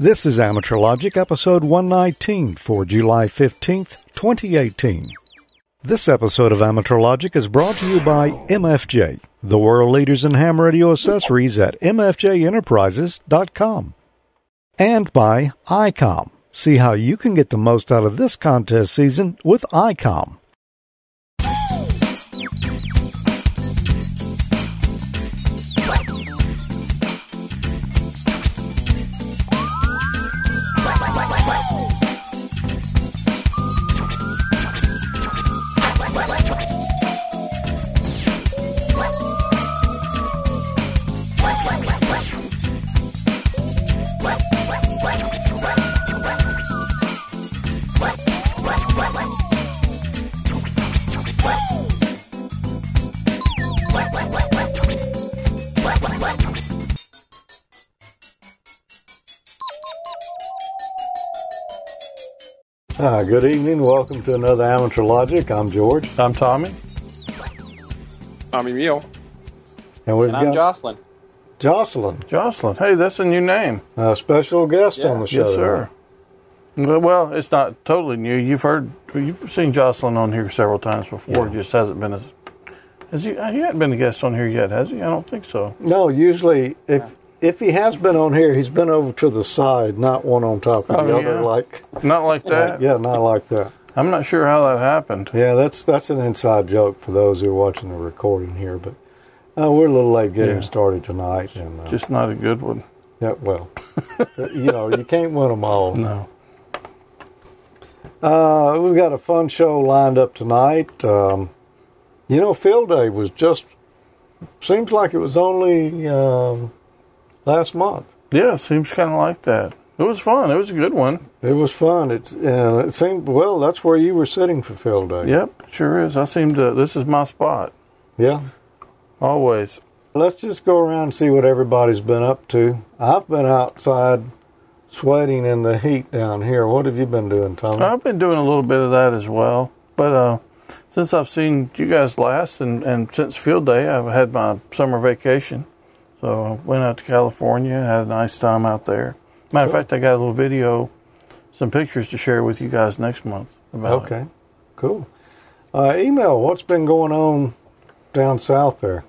This is Amateur Logic, episode 119 for July 15th, 2018. This episode of Amateur Logic is brought to you by MFJ, the world leaders in ham radio accessories at MFJEnterprises.com. And by ICOM. See how you can get the most out of this contest season with ICOM. Good evening. Welcome to another Amateur Logic. I'm George. I'm Tommy. I'm Emil. And we've And I'm got Jocelyn. Jocelyn, Jocelyn. Hey, that's a new name. a special guest Yeah. on the show. Yes, sir. Well, well, it's not totally new. You've heard, you've seen Jocelyn on here several times before. Yeah. Just hasn't been as. Has he? He hasn't been a guest on here yet, has he? I don't think so. No, usually if if he has been on here, he's been over to the side, not one on top of the Oh, other. yeah. Like, Not like that. yeah, not like that. I'm not sure how that happened. Yeah, that's that's an inside joke for those who are watching the recording here. But uh, we're a little late getting Yeah. started tonight, and uh, Just not a good one. yeah, well, you know, you can't win them all. No. Uh, we've got a fun show lined up tonight. Um, you know, Field Day was just seems like it was only um, last month. Yeah, seems kind of like that. It was fun. It was a good one. It was fun. It uh, it seemed well. That's where you were sitting for Field Day. Yep, sure is. I seem to. This is my spot. Yeah. Always. Let's just go around and see what everybody's been up to. I've been outside sweating in the heat down here. What have you been doing, Tommy? I've been doing a little bit of that as well. But uh, since I've seen you guys last and, and since field day, I've had my summer vacation. So I went out to California, had a nice time out there. Matter of Cool. fact, I got a little video, some pictures to share with you guys next month about it. okay, cool. Uh, Emil. What's been going on down south there?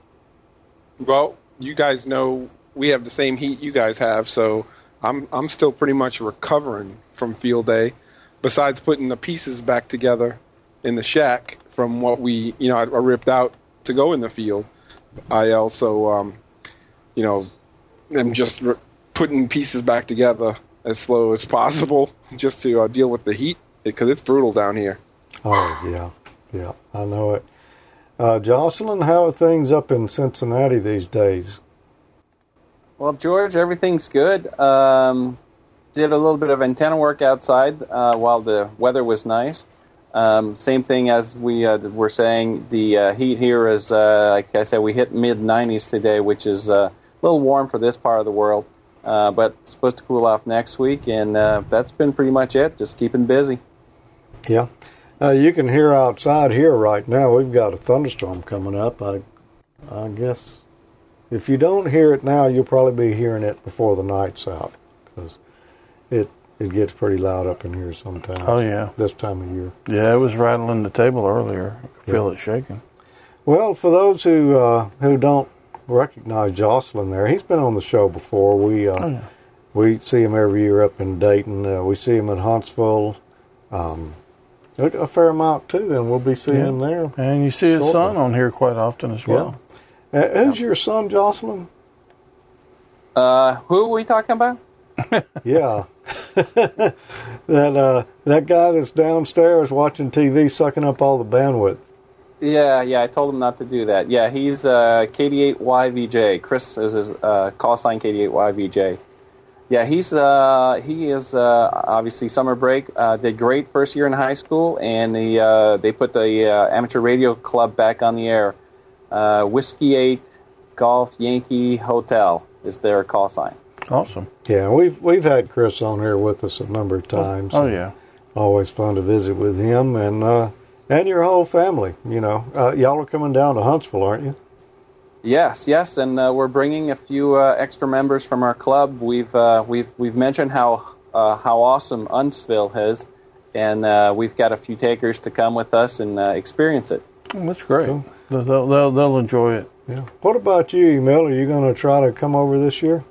Well, you guys know we have the same heat you guys have, so I'm I'm still pretty much recovering from field day. Besides putting the pieces back together in the shack from what we, you know, I, I ripped out to go in the field. I also, um, you know, I'm just re- putting pieces back together as slow as possible, just to uh, deal with the heat because it's brutal down here. Oh yeah, yeah, I know it. Uh, Jocelyn, how are things up in Cincinnati these days? Well, George, everything's good. Um, did a little bit of antenna work outside uh, while the weather was nice. Um, same thing as we uh, were saying. The uh, heat here is, uh, like I said, we hit mid 90s today, which is uh, a little warm for this part of the world. Uh, but it's supposed to cool off next week, and uh, that's been pretty much it. Just keeping busy. Yeah. Uh, you can hear outside here right now. We've got a thunderstorm coming up. I, I guess if you don't hear it now, you'll probably be hearing it before the night's out because it it gets pretty loud up in here sometimes. Oh, yeah. This time of year. Yeah, it was rattling the table earlier. I could feel it shaking. Well, for those who uh, who don't recognize Jocelyn, there, he's been on the show before. We uh, Oh, yeah. we see him every year up in Dayton. Uh, we see him at Huntsville. Um, a, a fair amount too, and we'll be seeing Yeah. him there. And you see his son on here quite often as well. Uh, who's your son, Jocelyn? Uh, who are we talking about? Yeah, that uh, that guy that's downstairs watching TV, sucking up all the bandwidth. Yeah, yeah, I told him not to do that. Yeah, he's uh, KD8YVJ. Chris is his uh, call sign KD8YVJ. Yeah, he's uh, he is uh, obviously summer break. Uh, did great first year in high school, and the uh, they put the uh, amateur radio club back on the air. Uh, Whiskey Eight Golf Yankee Hotel is their call sign. Awesome. Yeah, we've we've had Chris on here with us a number of times. Oh, yeah. always fun to visit with him and uh, and your whole family. You know, uh, y'all are coming down to Huntsville, aren't you? Yes, yes, and uh, we're bringing a few uh, extra members from our club. We've uh, we've we've mentioned how uh, how awesome Huntsville is, and uh, we've got a few takers to come with us and uh, experience it. Oh, that's great. Cool. They'll, they'll, they'll, they'll enjoy it. Yeah. What about you, Emil? Are you going to try to come over this year?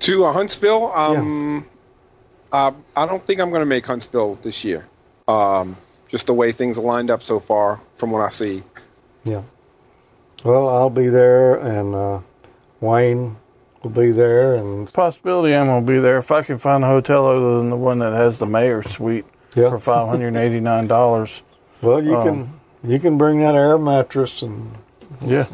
To uh, Huntsville, um, uh, I don't think I'm going to make Huntsville this year. Um, just the way things are lined up so far, from what I see. Yeah. Well, I'll be there, and uh, Wayne will be there, and Possibility I'm going to be there if I can find a hotel other than the one that has the mayor's suite yeah. for five hundred and eighty nine dollars. Well, you Um, can you can bring that air mattress, and Yeah,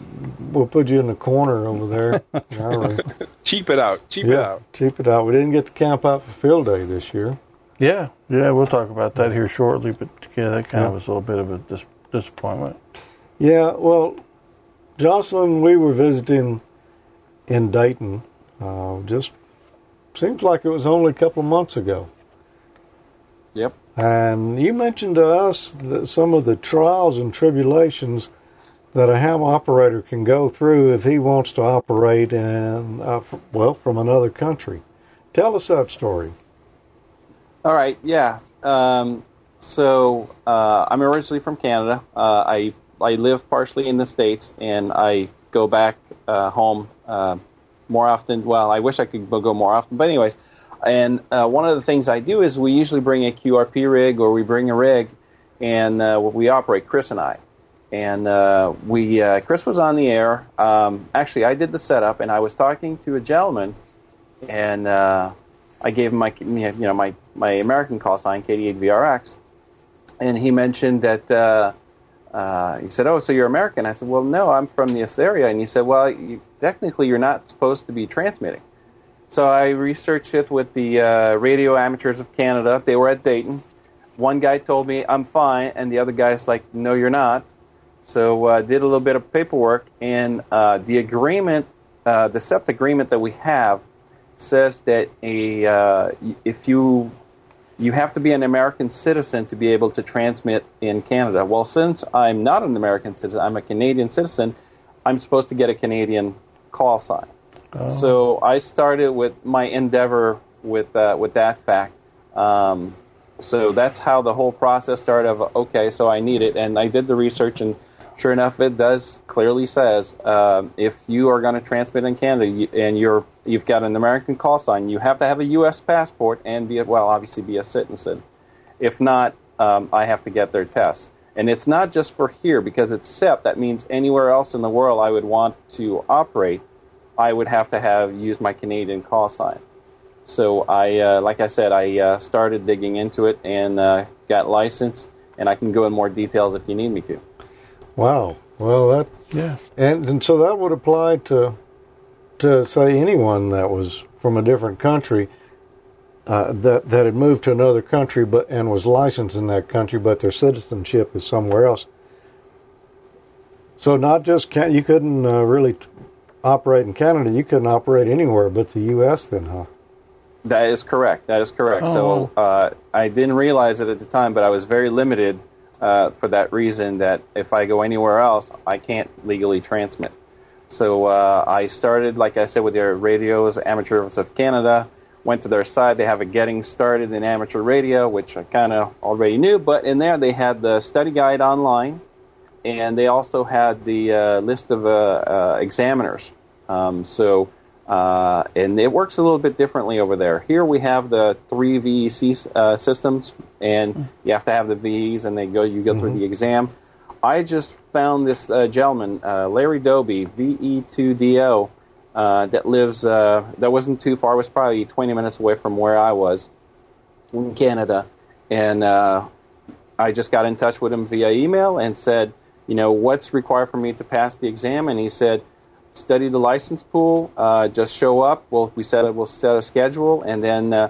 we'll put you in the corner over there. Cheap it out. Cheap it out. cheap it out. We didn't get to camp out for field day this year. Yeah, yeah. We'll talk about that here shortly. But yeah, that kind Yeah. of was a little bit of a dis- disappointment. Yeah, well, Jocelyn, we were visiting in Dayton. Uh, just seems like it was only a couple of months ago. Yep. And you mentioned to us that some of the trials and tribulations that a ham operator can go through if he wants to operate in, uh, f- well, from another country. Tell us that story. All right, yeah. Um, so uh, I'm originally from Canada. Uh, I I live partially in the states, and I go back uh, home uh, more often. Well, I wish I could go more often, but anyways. And uh, one of the things I do is we usually bring a QRP rig, or we bring a rig, and uh, we operate Chris and I. And we Chris was on the air. Um, actually, I did the setup, and I was talking to a gentleman, and I gave him my you know my my American call sign KD8VRX, and he mentioned that uh, uh, he said, "Oh, so you're American?" I said, "Well, no, I'm from this area." And he said, "Well, you, technically, you're not supposed to be transmitting." So I researched it with the uh, Radio Amateurs of Canada. They were at Dayton. One guy told me I'm fine, and the other guy's like, "No, you're not." So uh, did a little bit of paperwork, and uh, the agreement, uh, the CEPT agreement that we have, says that a uh, if you you have to be an American citizen to be able to transmit in Canada. Well, since I'm not an American citizen, I'm a Canadian citizen. I'm supposed to get a Canadian call sign. So I started with my endeavor with uh, with that fact. Um, so that's how the whole process started. Of okay, so I need it, and I did the research, and sure enough, it does clearly says um, if you are going to transmit in Canada and you're you've got an American call sign, you have to have a U.S. passport and be well, obviously be a citizen. If not, um, I have to get their test. And it's not just for here because it's CEPT. That means anywhere else in the world I would want to operate, I would have to have use my Canadian call sign. So I, uh, like I said, I uh, started digging into it and uh, got licensed, and I can go in more details if you need me to. Wow. Well, that Yeah, and and so that would apply to to say anyone that was from a different country uh, that that had moved to another country but and was licensed in that country, but their citizenship is somewhere else. So not just can you couldn't uh, really t- operate in Canada, you couldn't operate anywhere but the U.S. Then, huh? That is correct. That is correct. So uh, I didn't realize it at the time, but I was very limited uh, for that reason. That if I go anywhere else, I can't legally transmit. So uh, I started, like I said, with their radios, Amateurs of Canada. Went to their site. They have a getting started in amateur radio, which I kind of already knew. But in there, they had the study guide online, and they also had the uh, list of uh, uh, examiners. Um, so, uh, and it works a little bit differently over there. Here we have the three VEC uh, systems, and you have to have the VEs, and they go. You go through the exam. I just found this uh, gentleman, uh, Larry Doby, VE2DO, uh, that lives. Uh, that wasn't too far. It was probably 20 minutes away from where I was in Canada, and uh, I just got in touch with him via email and said, you know, what's required for me to pass the exam? And he said, study the license pool, uh, just show up. We'll, we said we'll set a schedule, and then uh,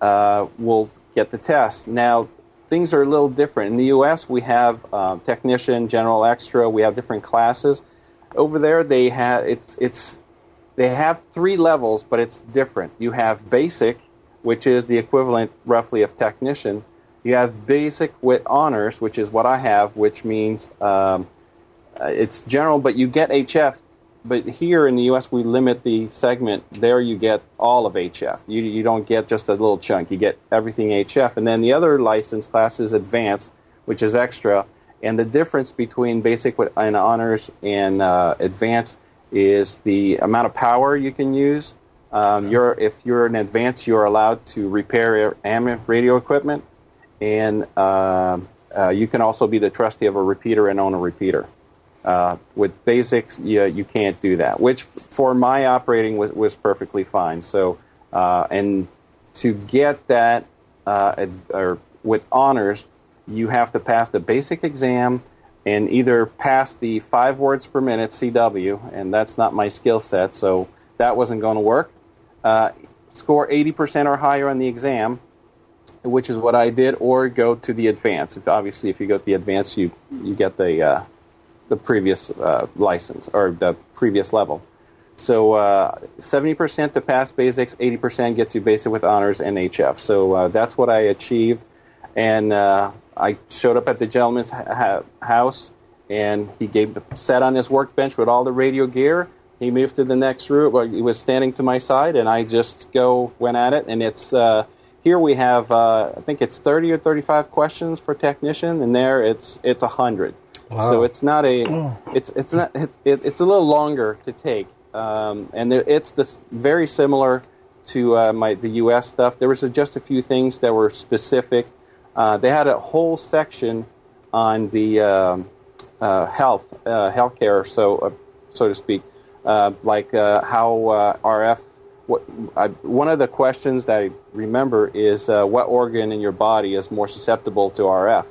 uh, we'll get the test. Now, things are a little different. In the U.S., we have uh, technician, general, extra. We have different classes. Over there, they have it's it's they have three levels, but it's different. You have basic, which is the equivalent roughly of technician. You have basic with honors, which is what I have, which means um, uh, it's general, but you get HF. But here in the U.S., we limit the segment. There, you get all of HF. You you don't get just a little chunk. You get everything HF. And then the other license class is advanced, which is extra. And the difference between basic and honors and uh, advanced is the amount of power you can use. Um, you're, if you're in advance, you're allowed to repair AM radio equipment, and uh, uh, you can also be the trustee of a repeater and own a repeater. Uh, with basics, you, you can't do that, which for my operating was, was perfectly fine. So, uh, and to get that uh, or with honors, you have to pass the basic exam and either pass the five words per minute CW, and that's not my skill set, so that wasn't going to work. Uh, score 80% or higher on the exam, which is what I did, or go to the advanced. If, obviously, if you go to the advanced, you you get the uh, the previous uh, license or the previous level. So uh, 70% to pass basics, 80% gets you basic with honors and HF. So uh, that's what I achieved, and uh, I showed up at the gentleman's ha- house, and he gave sat on his workbench with all the radio gear. He moved to the next room. Well, he was standing to my side, and I just go went at it. And it's uh, here we have uh, I think it's thirty or thirty five questions for technician, and there it's it's a hundred. Wow. So it's not a oh. it's it's not it's, it's a little longer to take, um, and there, it's this very similar to uh, my the U.S. stuff. There was just a few things that were specific uh, they had a whole section on the um, uh, health, uh, healthcare, so uh, so to speak, uh, like uh, how RF. What, I, one of the questions that I remember is what organ in your body is more susceptible to RF,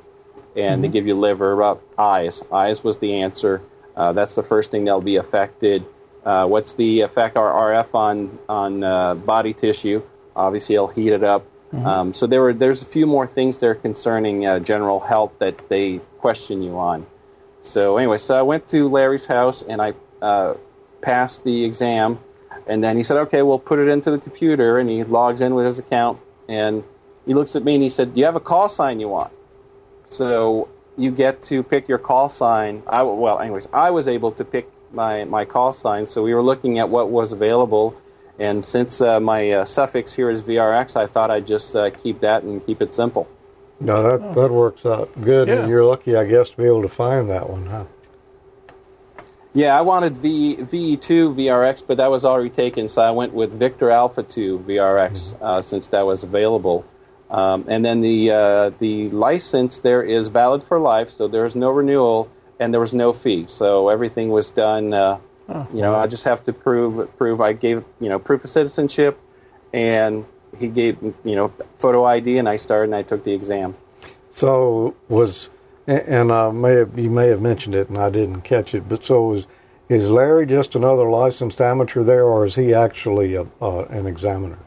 and mm-hmm. they give you liver, eyes. Eyes was the answer. that's the first thing that'll be affected. what's the effect RF on on body tissue? Obviously, it'll heat it up. Mm-hmm. Um, so there were there's a few more things there concerning uh, general health that they question you on. So anyway, so I went to Larry's house and I uh, passed the exam, and then he said, "Okay, we'll put it into the computer." And he logs in with his account, and he looks at me and he said, "Do you have a call sign you want?" So you get to pick your call sign. I, well, anyways, I was able to pick my my call sign. So we were looking at what was available and since uh, my uh, suffix here is VRX, I thought I'd just uh, keep that and keep it simple. No, that oh. that works out good. Yeah. And you're lucky, I guess, to be able to find that one, huh? Yeah, I wanted V VE2 VRX, but that was already taken, so I went with Victor Alpha 2 VRX mm-hmm. uh, since that was available. Um, and then the uh, the license there is valid for life, so there is no renewal and there was no fee. So everything was done uh, Oh, you know, I just have to prove prove I gave you know proof of citizenship, and he gave you know photo ID, and I started and I took the exam. So was and I may have you may have mentioned it and I didn't catch it, but so was is Larry just another licensed amateur there, or is he actually a, uh, an examiner?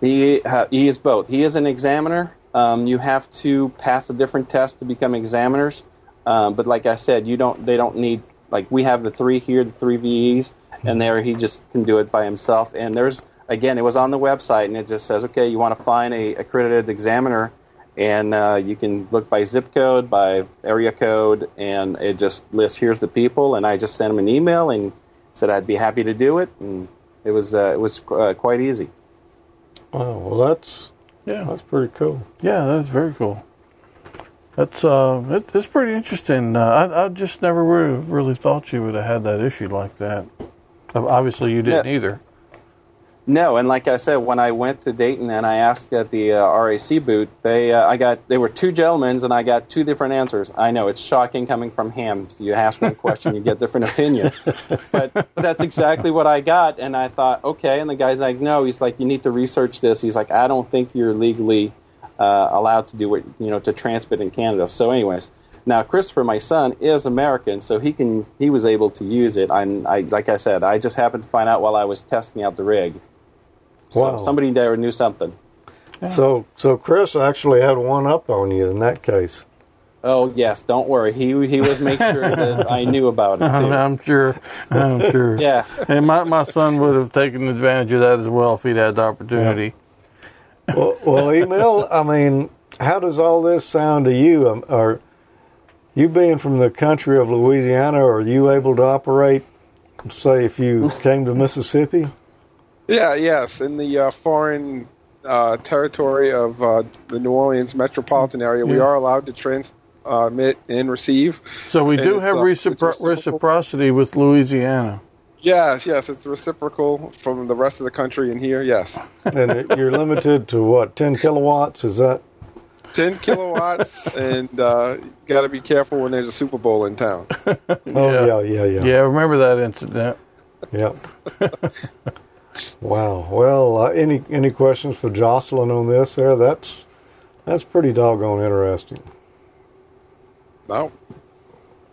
He he is both. He is an examiner. Um, you have to pass a different test to become examiners. Um, but like I said, you don't. They don't need like we have the three here, the three VEs, and there he just can do it by himself. And there's again, it was on the website, and it just says, okay, you want to find a accredited examiner, and uh, you can look by zip code, by area code, and it just lists here's the people. And I just sent him an email and said I'd be happy to do it, and it was uh, it was uh, quite easy. Oh well, that's yeah, that's pretty cool. Yeah, that's very cool. That's uh, it, it's pretty interesting. Uh, I, I just never really, really thought you would have had that issue like that. Obviously, you didn't yeah. either. No, and like I said, when I went to Dayton and I asked at the uh, RAC booth, they uh, I got they were two gentlemen and I got two different answers. I know it's shocking coming from him. So you ask one question, you get different opinions, but that's exactly what I got. And I thought, okay. And the guy's like, no. He's like, you need to research this. He's like, I don't think you're legally uh, allowed to do it, you know, to transmit in Canada. So, anyways, now Christopher, my son, is American, so he can he was able to use it. I'm, I like I said, I just happened to find out while I was testing out the rig. So wow. somebody there knew something. Yeah. So, so Chris actually had one up on you in that case. Oh yes, don't worry. He he was making sure that I knew about it too. I'm sure. I'm sure. yeah. And my my son would have taken advantage of that as well if he'd had the opportunity well, well, Emil, I mean, how does all this sound to you? Um, or You being from the country of Louisiana, are you able to operate, say, if you came to Mississippi? Yeah, yes, in the uh, foreign uh, territory of uh, the New Orleans metropolitan area, we are allowed to transmit and receive. So we do have uh, recipro- reciprocity with Louisiana. Yes, yes, it's reciprocal from the rest of the country in here. Yes, and it- you're limited to what, 10 kilowatts? Is that? ten kilowatts, and uh, got to be careful when there's a Super Bowl in town. Oh, yeah, yeah, yeah. Yeah, remember that incident? Yep. wow. Well, uh, any any questions for Jocelyn on this? There, that's that's pretty doggone interesting. No,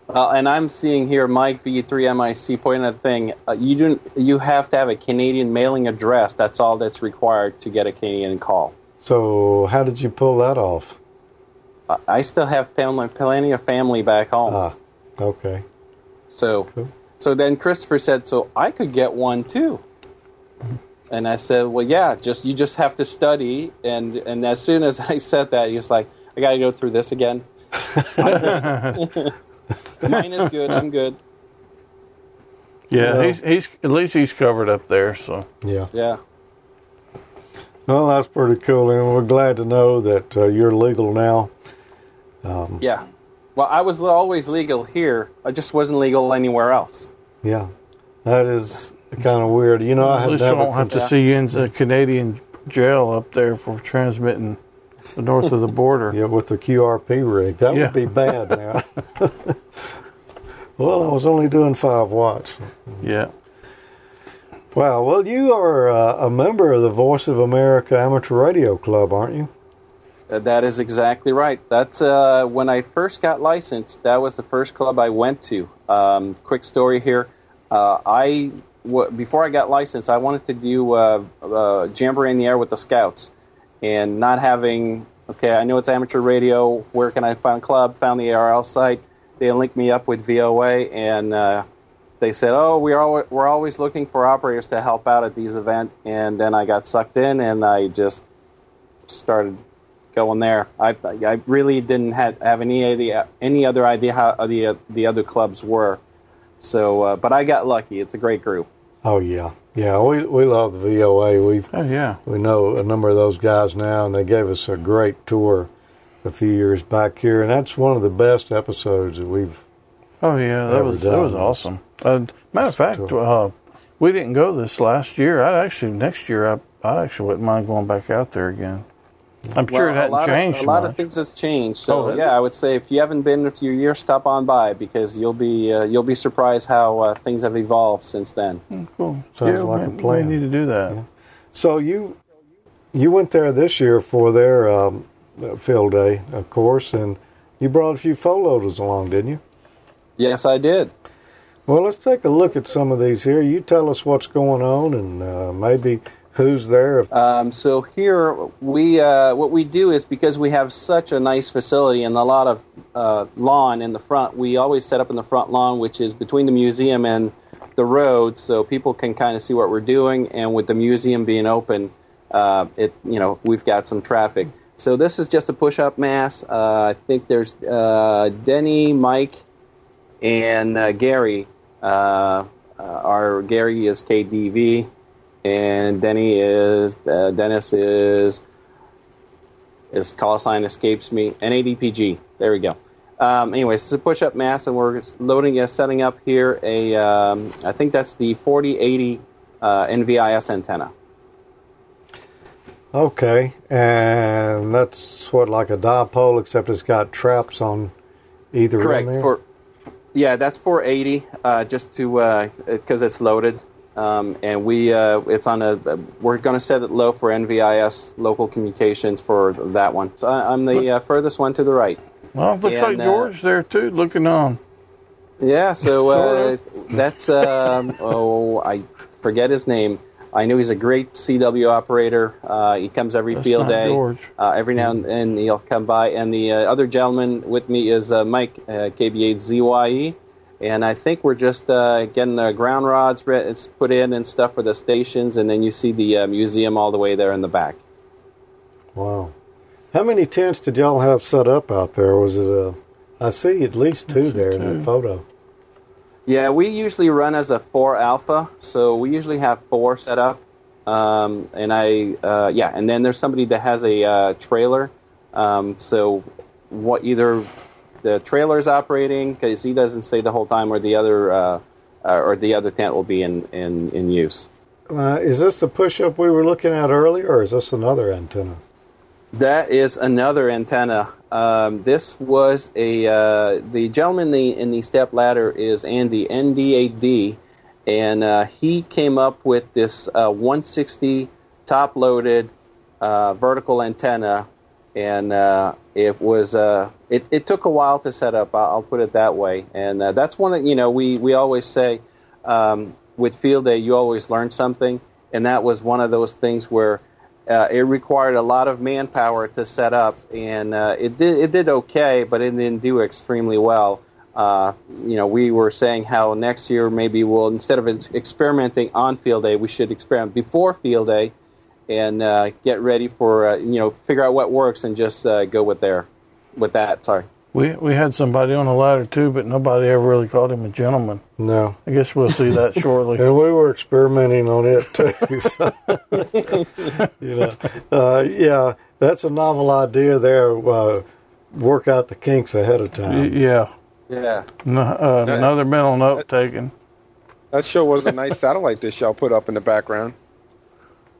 Uh, and I'm seeing here Mike V3MIC pointing at the thing. Uh, you do you have to have a Canadian mailing address. That's all that's required to get a Canadian call. So, how did you pull that off? I still have family, plenty of family back home. Ah, okay. So, Cool. so then Christopher said, "So I could get one too." And I said, "Well, yeah, just you just have to study." And and as soon as I said that, he was like, "I got to go through this again." Mine is good. I'm good. Yeah, Well- he's he's at least he's covered up there. So Yeah. Yeah. Well, that's pretty cool, and we're glad to know that uh, you're legal now. Yeah. Well, I was always legal here. I just wasn't legal anywhere else. Yeah, that is kind of weird. You know, I at least I never. don't have to Yeah. see you in the Canadian jail up there for transmitting the north of the border. Yeah, with the QRP rig, that Yeah. would be bad now. well, I was only doing five watts. Yeah. Wow. Well, you are uh, a member of the Voice of America Amateur Radio Club, aren't you? Uh, that is exactly right. That's uh, when I first got licensed. That was the first club I went to. Um, quick story here. Uh, I w- before I got licensed, I wanted to do uh, uh, Jamboree in the Air with the Scouts, and not having okay. I know it's amateur radio. Where can I find club? Found the ARRL site. They linked me up with VOA, and uh, they said, "Oh, we're al- we're always looking for operators to help out at these events." And then I got sucked in, and I just started going there. I I really didn't have, have any idea any other idea how the the other clubs were. So, uh, but I got lucky. It's a great group. Oh yeah, yeah. We we love the VOA. We Oh yeah. we know a number of those guys now, and they gave us a great tour a few years back here, and that's one of the best episodes that we've. Oh yeah. That Ever was that was awesome. Uh, matter of fact, uh, we didn't go this last year. I actually next year I I actually wouldn't mind going back out there again. I'm sure it Well, hadn't a lot changed Of, a lot much. of things has changed. Oh, So has yeah, it? I would say if you haven't been in a few years, stop on by because you'll be uh, you'll be surprised how uh, things have evolved since then. cool. Sounds yeah, like a we, plan. We need to do that. Yeah. So you you went there this year for their um, field day, of course, and you brought a few loaders along, didn't you? Yes, I did. Well, let's take a look at some of these here. You tell us what's going on and uh, maybe who's there. Um, so here we uh, what we do is because we have such a nice facility and a lot of uh, lawn in the front, we always set up in the front lawn, which is between the museum and the road, so people can kind of see what we're doing. And with the museum being open, uh, it you know we've got some traffic. So this is just a push-up mast. Uh, I think there's uh, Denny, Mike, and uh, Gary. Our Gary is KDV, and Denny is uh, Dennis is his call sign escapes me. NADPG. There we go. Um, anyways, it's a push-up mast, and we're loading, uh, setting up here a. Um, I think that's the 4080 uh, NVIS antenna. okay, and that's what like a dipole, except it's got traps on either Correct. end there. For yeah, that's 480. Uh, just to because it's loaded, um, and we uh, it's on a. We're going to set it low for NVIS local communications for that one. So I- I'm the uh, furthest one to the right. Well, it looks And, like uh, George there too, looking on. Yeah, so uh, that's um, oh I forget his name. I know he's a great CW operator. Uh, he comes every That's field day. George. Uh, every now and then he'll come by. And the uh, other gentleman with me is uh, Mike uh, KB8ZYE. And I think we're just uh, getting the ground rods re- put in and stuff for the stations. And then you see the uh, museum all the way there in the back. Wow. How many tents did y'all have set up out there? Was it a I see at least two see there in that photo. Yeah, we usually run as a four alpha, so we usually have four set up. Um, and I, uh, yeah, and then there's somebody that has a uh, trailer. Um, so what either the trailer is operating because he doesn't stay the whole time, or the other, uh, uh, or the other tent will be in in in use. Uh, is this the push-up we were looking at earlier, or is this another antenna? That is another antenna. Um, this was a uh, the gentleman in the, in the step ladder is Andy NDAD, and uh, he came up with this uh, 160 top-loaded uh, vertical antenna, and uh, it was uh, it, it took a while to set up. I'll, put it that way, and uh, that's one of you know we we always say um, with field day you always learn something, and that was one of those things where uh, it required a lot of manpower to set up, and uh, it did it did okay, but it didn't do extremely well. Uh, you know, we were saying how next year maybe we'll instead of ex- experimenting on field day, we should experiment before field day, and uh, get ready for uh, you know figure out what works and just uh, go with there with that. Sorry. We we had somebody on the ladder too, but nobody ever really called him a gentleman. No. I guess we'll see that shortly. And we were experimenting on it too. so, you know, uh, yeah, that's a novel idea there. Uh, work out the kinks ahead of Y- time. yeah, Yeah. no, uh, That- another mental note taken. That sure was a nice satellite dish y'all put up in the background.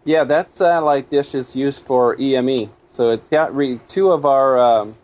Yeah, that satellite dish is used for EME. So it's got re- two of our um,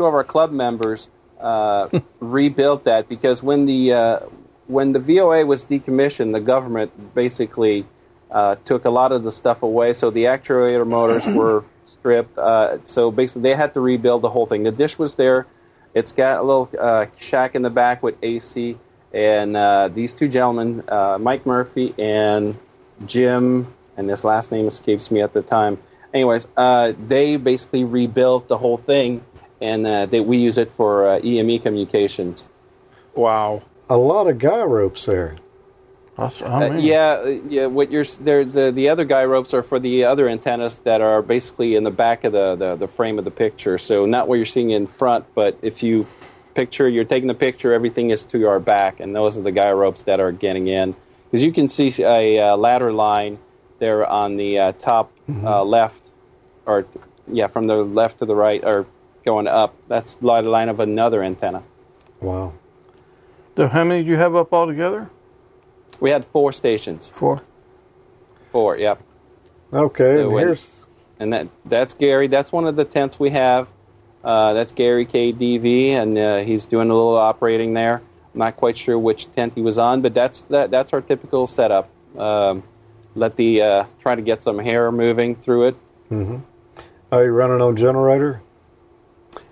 two of our club members uh, rebuilt that because when the uh, when the VOA was decommissioned, the government basically uh, took a lot of the stuff away. So the actuator motors were stripped. Uh, so basically, they had to rebuild the whole thing. The dish was there. It's got a little uh, shack in the back with AC. And uh, these two gentlemen, uh, Mike Murphy and Jim, and his last name escapes me at the time. Anyways, uh, they basically rebuilt the whole thing, and uh, they, we use it for uh, EME communications. Wow. A lot of guy ropes there. Uh, yeah, uh, yeah. What you're there, the the other guy ropes are for the other antennas that are basically in the back of the, the, the frame of the picture. So not what you're seeing in front, but if you picture, you're taking the picture, everything is to our back, and those are the guy ropes that are getting in. Because you can see a uh, ladder line there on the uh, top uh, left, or yeah, from the left to the right, or going up. That's the ladder line of another antenna. Wow. So how many do you have up altogether? We had four stations. Four. Four, yep. Okay, So and when- here's and that that's Gary. That's one of the tents we have. Uh, that's Gary KDV, and uh, he's doing a little operating there. I'm not quite sure which tent he was on, but that's that that's our typical setup. Um, let the uh, try to get some hair moving through it. are you running on generator?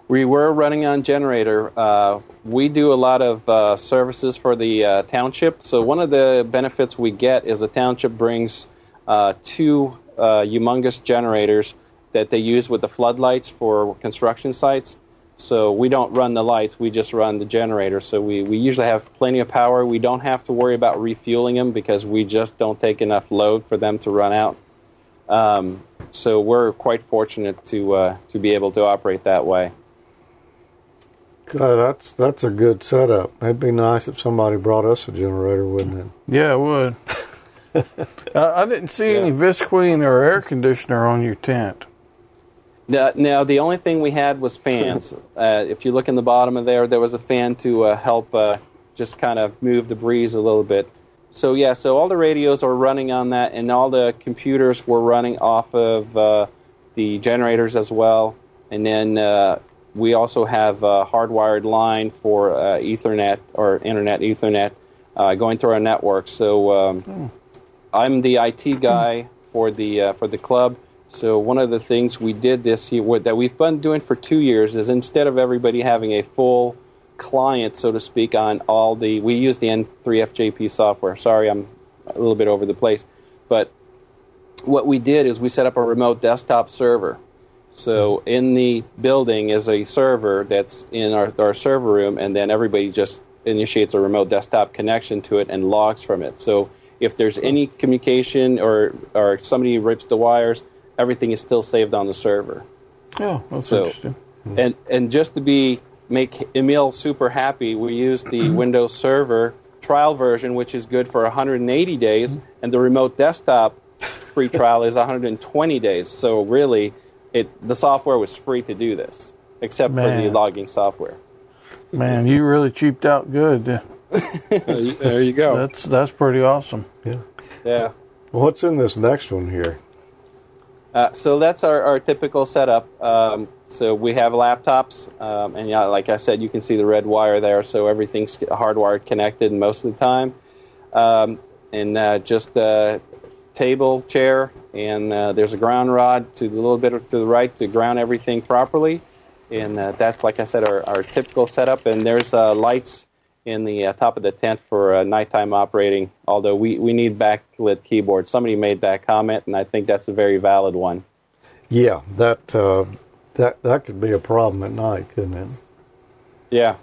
We were running on generator. Uh, we do a lot of uh, services for the uh, township. So one of the benefits we get is the township brings uh, two uh, humongous generators that they use with the floodlights for construction sites. So we don't run the lights; we just run the generator. So we, we usually have plenty of power. We don't have to worry about refueling them because we just don't take enough load for them to run out. Um, so we're quite fortunate to uh, to be able to operate that way. Uh, that's that's a good setup. It'd be nice if somebody brought us a generator, wouldn't it? Yeah, it would. I, I didn't see any visqueen or air conditioner on your tent. Now, now the only thing we had was fans. uh, if you look in the bottom of there, there was a fan to uh, help uh, just kind of move the breeze a little bit. So yeah, so all the radios are running on that, and all the computers were running off of uh, the generators as well. And then uh, we also have a hardwired line for uh, Ethernet or Internet Ethernet uh, going through our network. So um, I'm the IT guy for the uh, for the club. So one of the things we did this year that we've been doing for two years is instead of everybody having a full client, so to speak, on all the we use the N3FJP software. Sorry, I'm a little bit over the place, but what we did is we set up a remote desktop server. So in the building is a server that's in our, our server room, and then everybody just initiates a remote desktop connection to it and logs from it. So if there's any communication or or somebody rips the wires, everything is still saved on the server. Yeah, that's So- interesting. Hmm. And and just to be make Emil super happy, we use the Windows Server trial version, which is good for 180 days, hmm. and the remote desktop free trial is 120 days. So really, it the software was free to do this, except for the logging software. Man, you really cheaped out good. There you, go. That's that's pretty awesome. Yeah. Yeah. What's in this next one here? Uh, so that's our, our typical setup. Um, so we have laptops, um, and yeah, like I said, you can see the red wire there. So everything's hardwired connected most of the time. Um, and uh, just a table, chair, and uh, there's a ground rod to the little bit to the right to ground everything properly. And uh, that's, like I said, our, our typical setup. And there's uh, lights in the uh, top of the tent for uh, nighttime operating. Although we, we need backlit keyboards. Somebody made that comment, and I think that's a very valid one. Yeah, that uh, that that could be a problem at night, couldn't it? Yeah.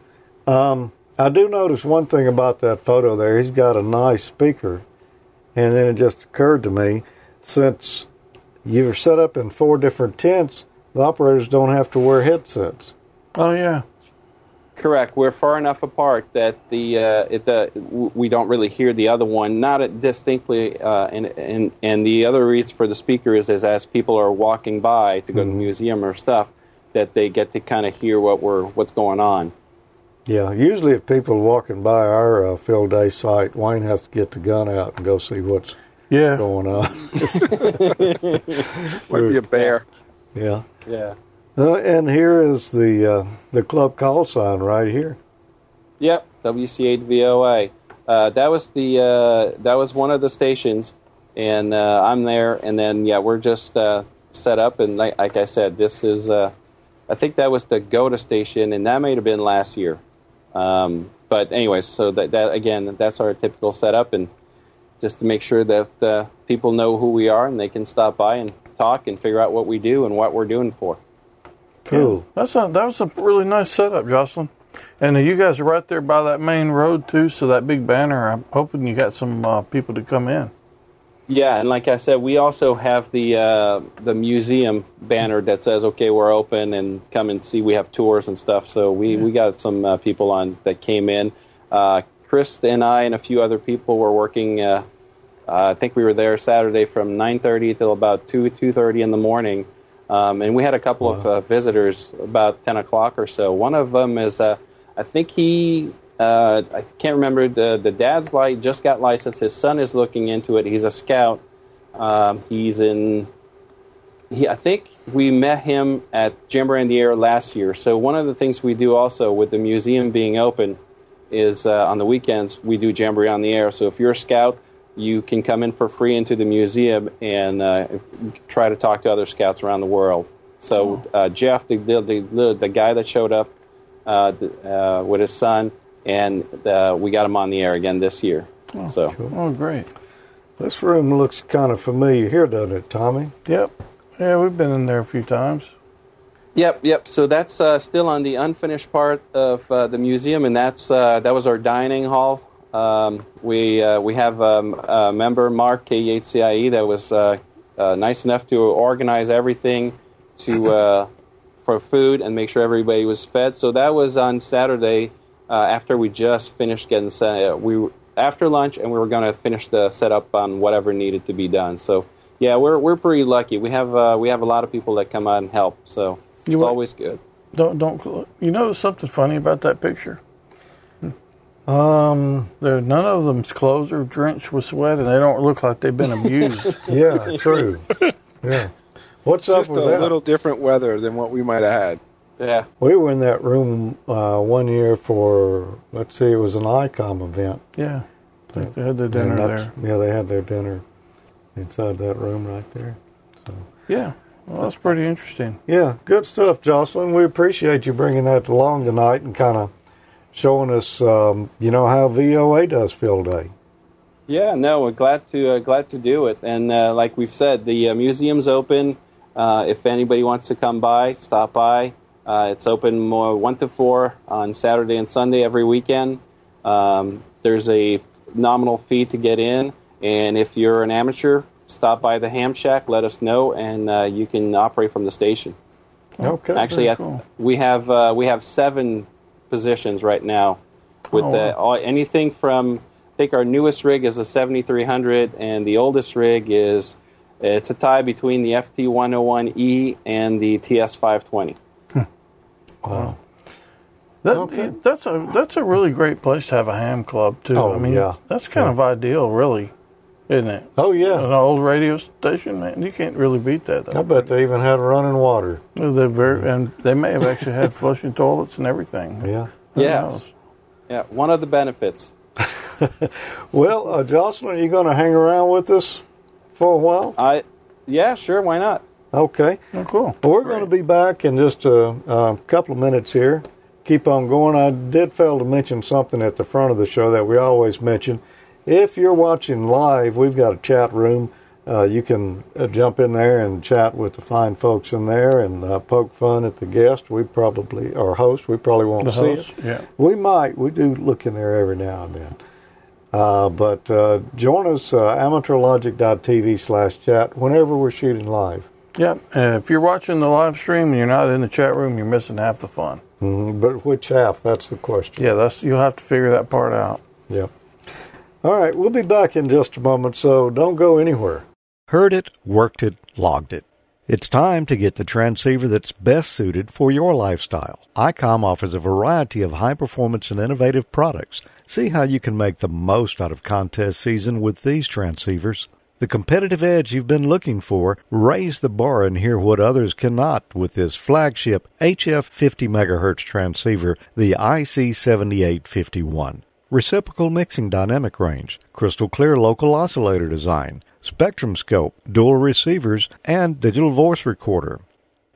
I do notice one thing about that photo there. He's got a nice speaker, and then it just occurred to me, since you're set up in four different tents, the operators don't have to wear headsets. Oh yeah, Correct. We're far enough apart that the uh, it the we don't really hear the other one, not distinctly. Uh, and and and the other reason for the speaker is, is as people are walking by to go to the museum or stuff, that they get to kind of hear what we're what's going on. Yeah, usually if people are walking by our uh, field day site, Wayne has to get the gun out and go see what's yeah. going on. Might be a bear. yeah. Yeah. Uh, and here is the uh, the club call sign right here. Yep. WC8VOA. Uh, that was the uh, that was one of the stations, and uh, I'm there. And then yeah, we're just uh, set up. And like, like I said, this is uh, I think that was the GOTA station, and that may have been last year. Um, but anyways, so that, that again, that's our typical setup, and just to make sure that uh, people know who we are and they can stop by and talk and figure out what we do and what we're doing for. Cool. That's a, that was a really nice setup, Jocelyn. And uh, you guys are right there by that main road too, so that big banner. I'm hoping you got some uh, people to come in. Yeah, and like I said, we also have the uh, the museum banner that says "Okay, we're open" and come and see. We have tours and stuff. So we, we got some uh, people on that came in. Uh, Chris and I and a few other people were working. Uh, I think we were there Saturday from 9:30 till about two 2:30 in the morning, um, and we had a couple of uh, visitors about 10 o'clock or so. One of them is, uh, I think he uh, I can't remember the the dad's light just got licensed. His son is looking into it. He's a scout. Um, he's in. He, I think we met him at Jamboree in the Air last year. So one of the things we do also with the museum being open is uh, on the weekends we do Jamboree on the Air. So if you're a scout, you can come in for free into the museum and uh, try to talk to other scouts around the world. So uh, Jeff, the, the the the guy that showed up uh, the, uh, with his son, and uh, we got him on the air again this year. so Oh, great. This room looks kind of familiar here, doesn't it, Tommy? Yep. Yeah, we've been in there a few times. Yep, yep. So that's uh, still on the unfinished part of uh, the museum, and that's uh, that was our dining hall. Um, we uh, we have um, a member Mark K8CIE E, that was uh, uh, nice enough to organize everything to uh, for food and make sure everybody was fed. So that was on Saturday uh, after we just finished getting set. uh, We after lunch, and we were going to finish the setup on whatever needed to be done. So yeah, we're we're pretty lucky. We have uh, we have a lot of people that come out and help. So You it's wa- always good. Don't don't. You know something funny about that picture? Um, There, none of them's clothes are drenched with sweat, and they don't look like they've been abused. yeah, true. Yeah. What's up Just a that? little different weather than what we might have had. Yeah. We were in that room uh, one year for, let's see, it was an ICOM event. yeah, I think they had their dinner that's- there. Yeah, they had their dinner inside that room right there. So, Yeah, well, that's pretty interesting. yeah, good stuff, Jocelyn. We appreciate you bringing that along tonight and kind of showing us, um, you know, how VOA does field day. Yeah, no, we're glad to uh, glad to do it. And uh, like we've said, the uh, museum's open. Uh, if anybody wants to come by, stop by. Uh, it's open more one to four on Saturday and Sunday every weekend. Um, there's a nominal fee to get in, and if you're an amateur, stop by the Ham Shack. Let us know, and uh, you can operate from the station. Okay. Actually, very I, we have uh, we have seven positions right now. With Oh, the all, anything from, I think our newest rig is a 7300, and the oldest rig is it's a tie between the FT101E E and the TS520. Hmm. Wow. That, Okay. That's a that's a really great place to have a ham club too. Oh, I mean, yeah. that's kind Yeah. of ideal, really, isn't it? Oh yeah, An old radio station, man, you can't really beat that. I bet they even had running water. They're very, and they may have actually had flushing toilets and everything. Yeah. Who Yes. knows? Yeah, one of the benefits. Well, uh, Jocelyn, are you going to hang around with us for a while? I, yeah, sure, why not? Okay. Oh, cool. Well, we're going to be back in just a, a couple of minutes here. Keep on going. I did fail to mention something at the front of the show that we always mention. If you're watching live, we've got a chat room. Uh, you can uh, jump in there and chat with the fine folks in there and uh, poke fun at the guest. We probably, or host, we probably won't The see host, it. yeah. We might. We do look in there every now and then. Uh, but uh, join us, uh, amateurlogic.tv slash chat, whenever we're shooting live. Yeah. Uh, if you're watching the live stream and you're not in the chat room, you're missing half the fun. Mhm, But which half? That's the question. Yeah, that's you'll have to figure that part out. Yep. All right, we'll be back in just a moment, so don't go anywhere. Heard it, worked it, logged it. It's time to get the transceiver that's best suited for your lifestyle. ICOM offers a variety of high performance and innovative products. See how you can make the most out of contest season with these transceivers. The competitive edge you've been looking for, raise the bar and hear what others cannot with this flagship HF 50 MHz transceiver, the IC7851. Reciprocal mixing dynamic range, crystal clear local oscillator design, spectrum scope, dual receivers, and digital voice recorder.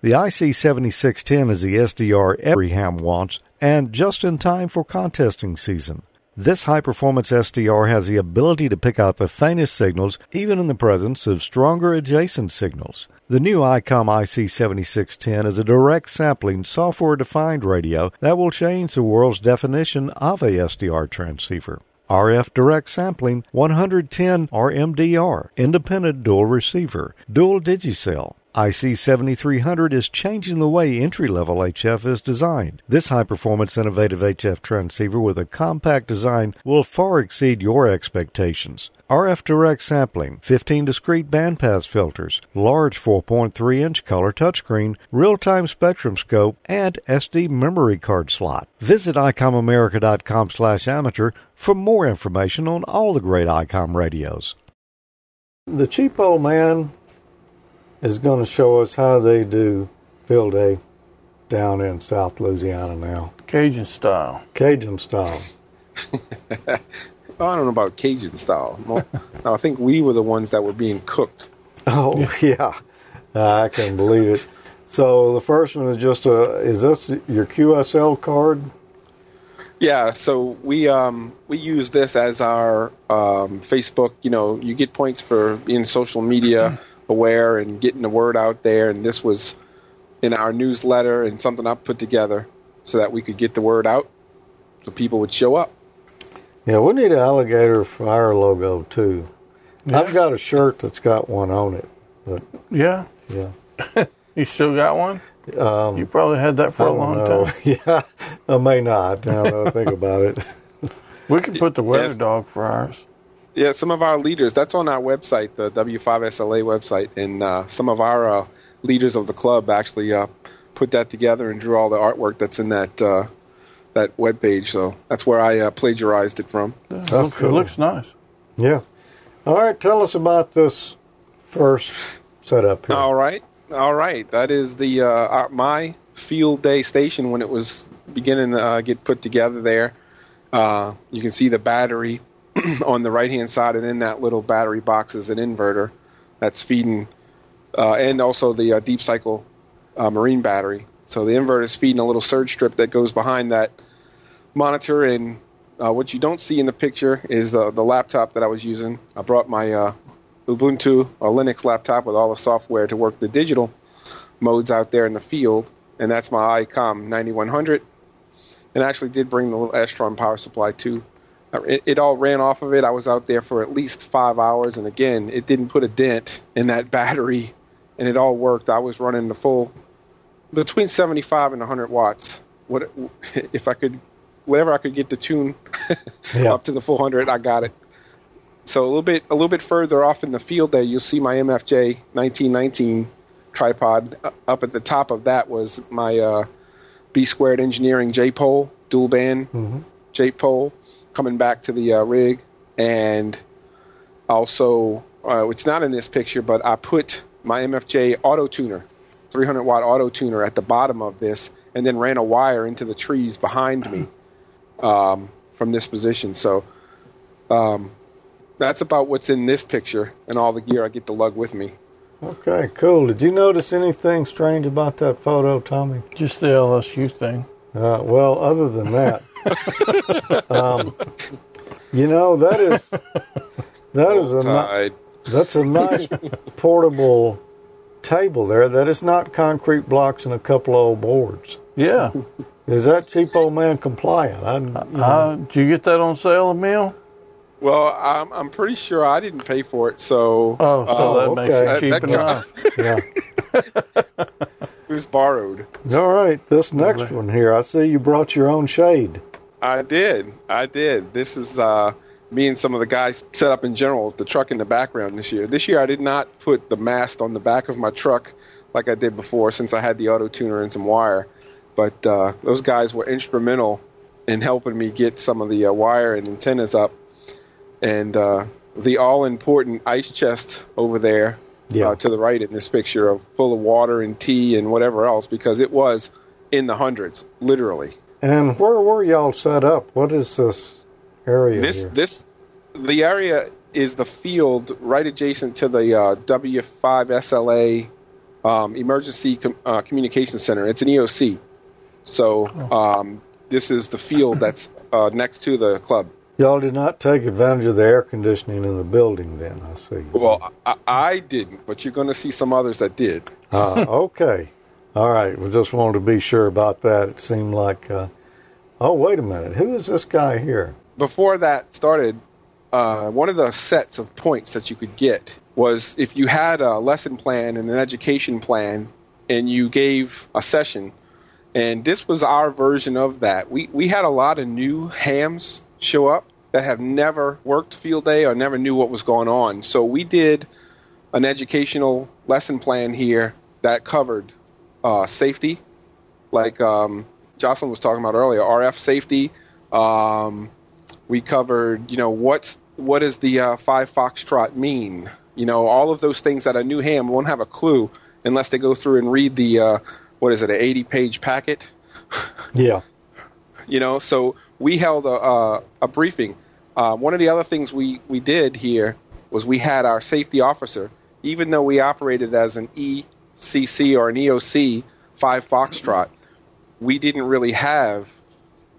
The IC7610 is the SDR every ham wants and just in time for contesting season. This high performance SDR has the ability to pick out the faintest signals even in the presence of stronger adjacent signals. The new ICOM IC7610 is a direct sampling software defined radio that will change the world's definition of a SDR transceiver. RF direct sampling 110 RMDR, independent dual receiver, dual DIGI-SEL. IC7300 is changing the way entry level HF is designed. This high performance innovative HF transceiver with a compact design will far exceed your expectations. RF direct sampling, 15 discrete bandpass filters, large 4.3 inch color touchscreen, real time spectrum scope, and SD memory card slot. Visit ICOMAmerica.com slash amateur for more information on all the great ICOM radios. The cheap old man is going to show us how they do field day down in South Louisiana now. Cajun style. Cajun style. I don't know about Cajun style. No, no, I think we were the ones that were being cooked. Oh, yeah. I can believe it. So the first one is just a, is this your QSL card? Yeah, so we um, we use this as our um, Facebook. You know, you get points for being social media aware and getting the word out there. And this was in our newsletter and something I put together so that we could get the word out, so people would show up. Yeah, we need an alligator fire logo too. I've got a shirt that's got one on it, but Yeah. yeah. You still got one? Um, You probably had that for I a don't long know. time. Yeah, I may not. Now that I think about it. We could put the weather Yes. dog for ours. Yeah, some of our leaders. That's on our website, the W5SLA website, and uh, some of our uh, leaders of the club actually uh, put that together and drew all the artwork that's in that uh, that web page. So that's where I uh, plagiarized it from. It, Oh, looks, cool. it looks nice. Yeah. All right, tell us about this first setup here. All right, all right. That is the uh, our, my field day station when it was beginning to uh, get put together. There, uh, you can see the battery on the right hand side, and in that little battery box is an inverter that's feeding, uh, and also the uh, deep cycle uh, marine battery. So the inverter is feeding a little surge strip that goes behind that monitor. And uh, what you don't see in the picture is uh, the laptop that I was using. I brought my uh, Ubuntu or Linux laptop with all the software to work the digital modes out there in the field, and that's my ICOM 9100. And I actually did bring the little Astron power supply too. It, it all ran off of it. I was out there for at least five hours, and again, it didn't put a dent in that battery, and it all worked. I was running the full between 75 and 100 watts. What if I could whatever I could get to tune Yeah. up to the full hundred, I got it. So a little bit a little bit further off in the field there, you'll see my MFJ 1919 tripod. Uh, Up at the top of that was my uh, B squared engineering J pole dual band Mhm. J pole coming back to the uh, rig, and also uh, it's not in this picture, but I put my MFJ auto tuner, 300 watt auto tuner at the bottom of this, and then ran a wire into the trees behind me um, from this position. So um, that's about what's in this picture and all the gear I get to lug with me. Okay, cool. Did you notice anything strange about that photo, Tommy? Just the LSU thing. Uh, well, other than that, um, you know that is that is a ni- Uh, that's a nice portable table there. That is not concrete blocks and a couple of old boards. Yeah. Is that cheap old man compliant? I, you know, Uh, did you get that on sale, Emil? well, I'm, I'm pretty sure I didn't pay for it, so Oh, so uh, that makes okay. it cheap That- that- enough. yeah. it was borrowed. All right, this next one here. I see you brought your own shade. I did. I did. This is uh, me and some of the guys set up in general the truck in the background this year. This year I did not put the mast on the back of my truck like I did before since I had the auto tuner and some wire. But uh, those guys were instrumental in helping me get some of the uh, wire and antennas up. And uh, the all important ice chest over there Yeah. uh, to the right in this picture of full of water and tea and whatever else because it was in the hundreds, literally. And where were y'all set up? What is this area This here? this the area is the field right adjacent to the uh, W5 SLA um, Emergency Com- uh, Communication Center. It's an EOC, so um, this is the field that's uh, next to the club. Y'all did not take advantage of the air conditioning in the building, then I see. Well, I, I didn't, but you're going to see some others that did. Ah, okay. All right. We just wanted to be sure about that. It seemed like, uh, oh, wait a minute. Who is this guy here? before that started, uh, one of the sets of points that you could get was if you had a lesson plan and an education plan, and you gave a session, and this was our version of that. We we had a lot of new hams show up that have never worked field day or never knew what was going on. So we did an educational lesson plan here that covered uh, safety, like um, Jocelyn was talking about earlier, RF safety. Um, we covered, you know, what's what does the uh, five foxtrot mean? You know, all of those things that a new ham won't have a clue unless they go through and read the uh, what is it, an eighty-page packet. Yeah. You know, so we held a, a, a briefing. Uh, one of the other things we, we did here was we had our safety officer, even though we operated as an ECC or an EOC five foxtrot, we didn't really have,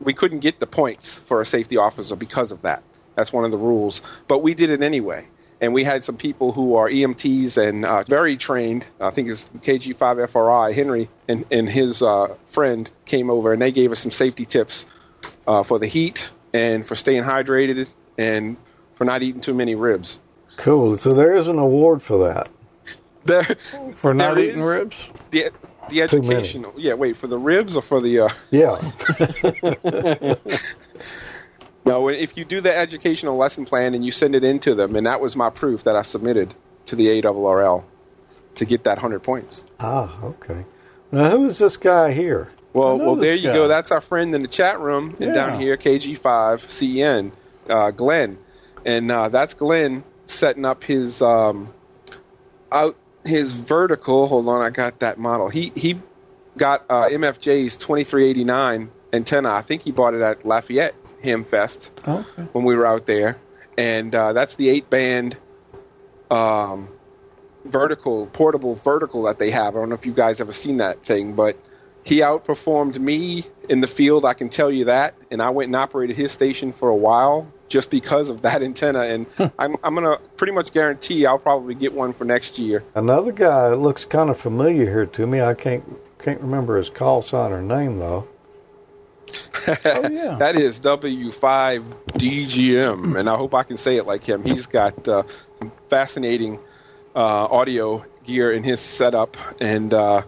we couldn't get the points for a safety officer because of that. That's one of the rules. But we did it anyway. And we had some people who are EMTs and uh, very trained. I think it's KG5FRI. Henry and, and his uh, friend came over and they gave us some safety tips uh, for the heat and for staying hydrated and for not eating too many ribs. Cool. So there is an award for that. There, For not There eating is- ribs? the the Too many. educational. Yeah, wait for the ribs or for the. Uh, Yeah. no, if you do the educational lesson plan and you send it in to them, and that was my proof that I submitted to the ARRL to get that hundred points. ah, okay. Now, who is this guy here? Well, well, there you guy. go. That's our friend in the chat room and down here, KG5CN, uh, Glenn, and uh, that's Glenn setting up his um, out his vertical. Hold on, I got that model. He he got uh, MFJ's 2389 antenna. I think he bought it at Lafayette Ham Fest Okay. when we were out there, and uh, that's the eight band um, vertical portable vertical that they have. I don't know if you guys ever seen that thing, but he outperformed me in the field. I can tell you that, and I went and operated his station for a while just because of that antenna. And I'm I'm gonna pretty much guarantee I'll probably get one for next year. Another guy looks kind of familiar here to me. I can't can't remember his call sign or name though. Oh, yeah. That is W5DGM, and I hope I can say it like him. He's got uh, fascinating uh, audio gear in his setup, and uh,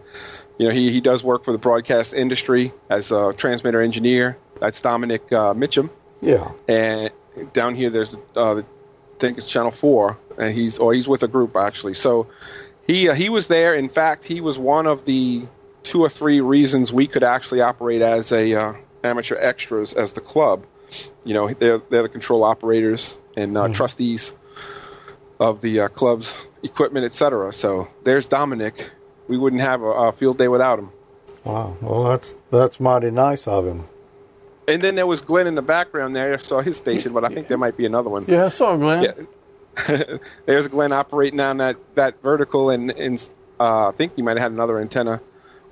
you know he, he does work for the broadcast industry as a transmitter engineer. That's Dominic uh, Mitchum. Yeah. and down here there's uh, I think it's Channel Four, and he's or he's with a group actually. So he uh, he was there. In fact, he was one of the two or three reasons we could actually operate as a uh, amateur extras as the club. You know, they're they're the control operators and uh, trustees of the uh, club's equipment, etc. So there's Dominic. We wouldn't have a, a field day without him. Wow. Well, that's that's mighty nice of him. And then there was Glenn in the background there. I saw his station, but I think there might be another one. Yeah, I saw Glenn. Yeah. There's Glenn operating on that, that vertical, and, and uh, I think he might have had another antenna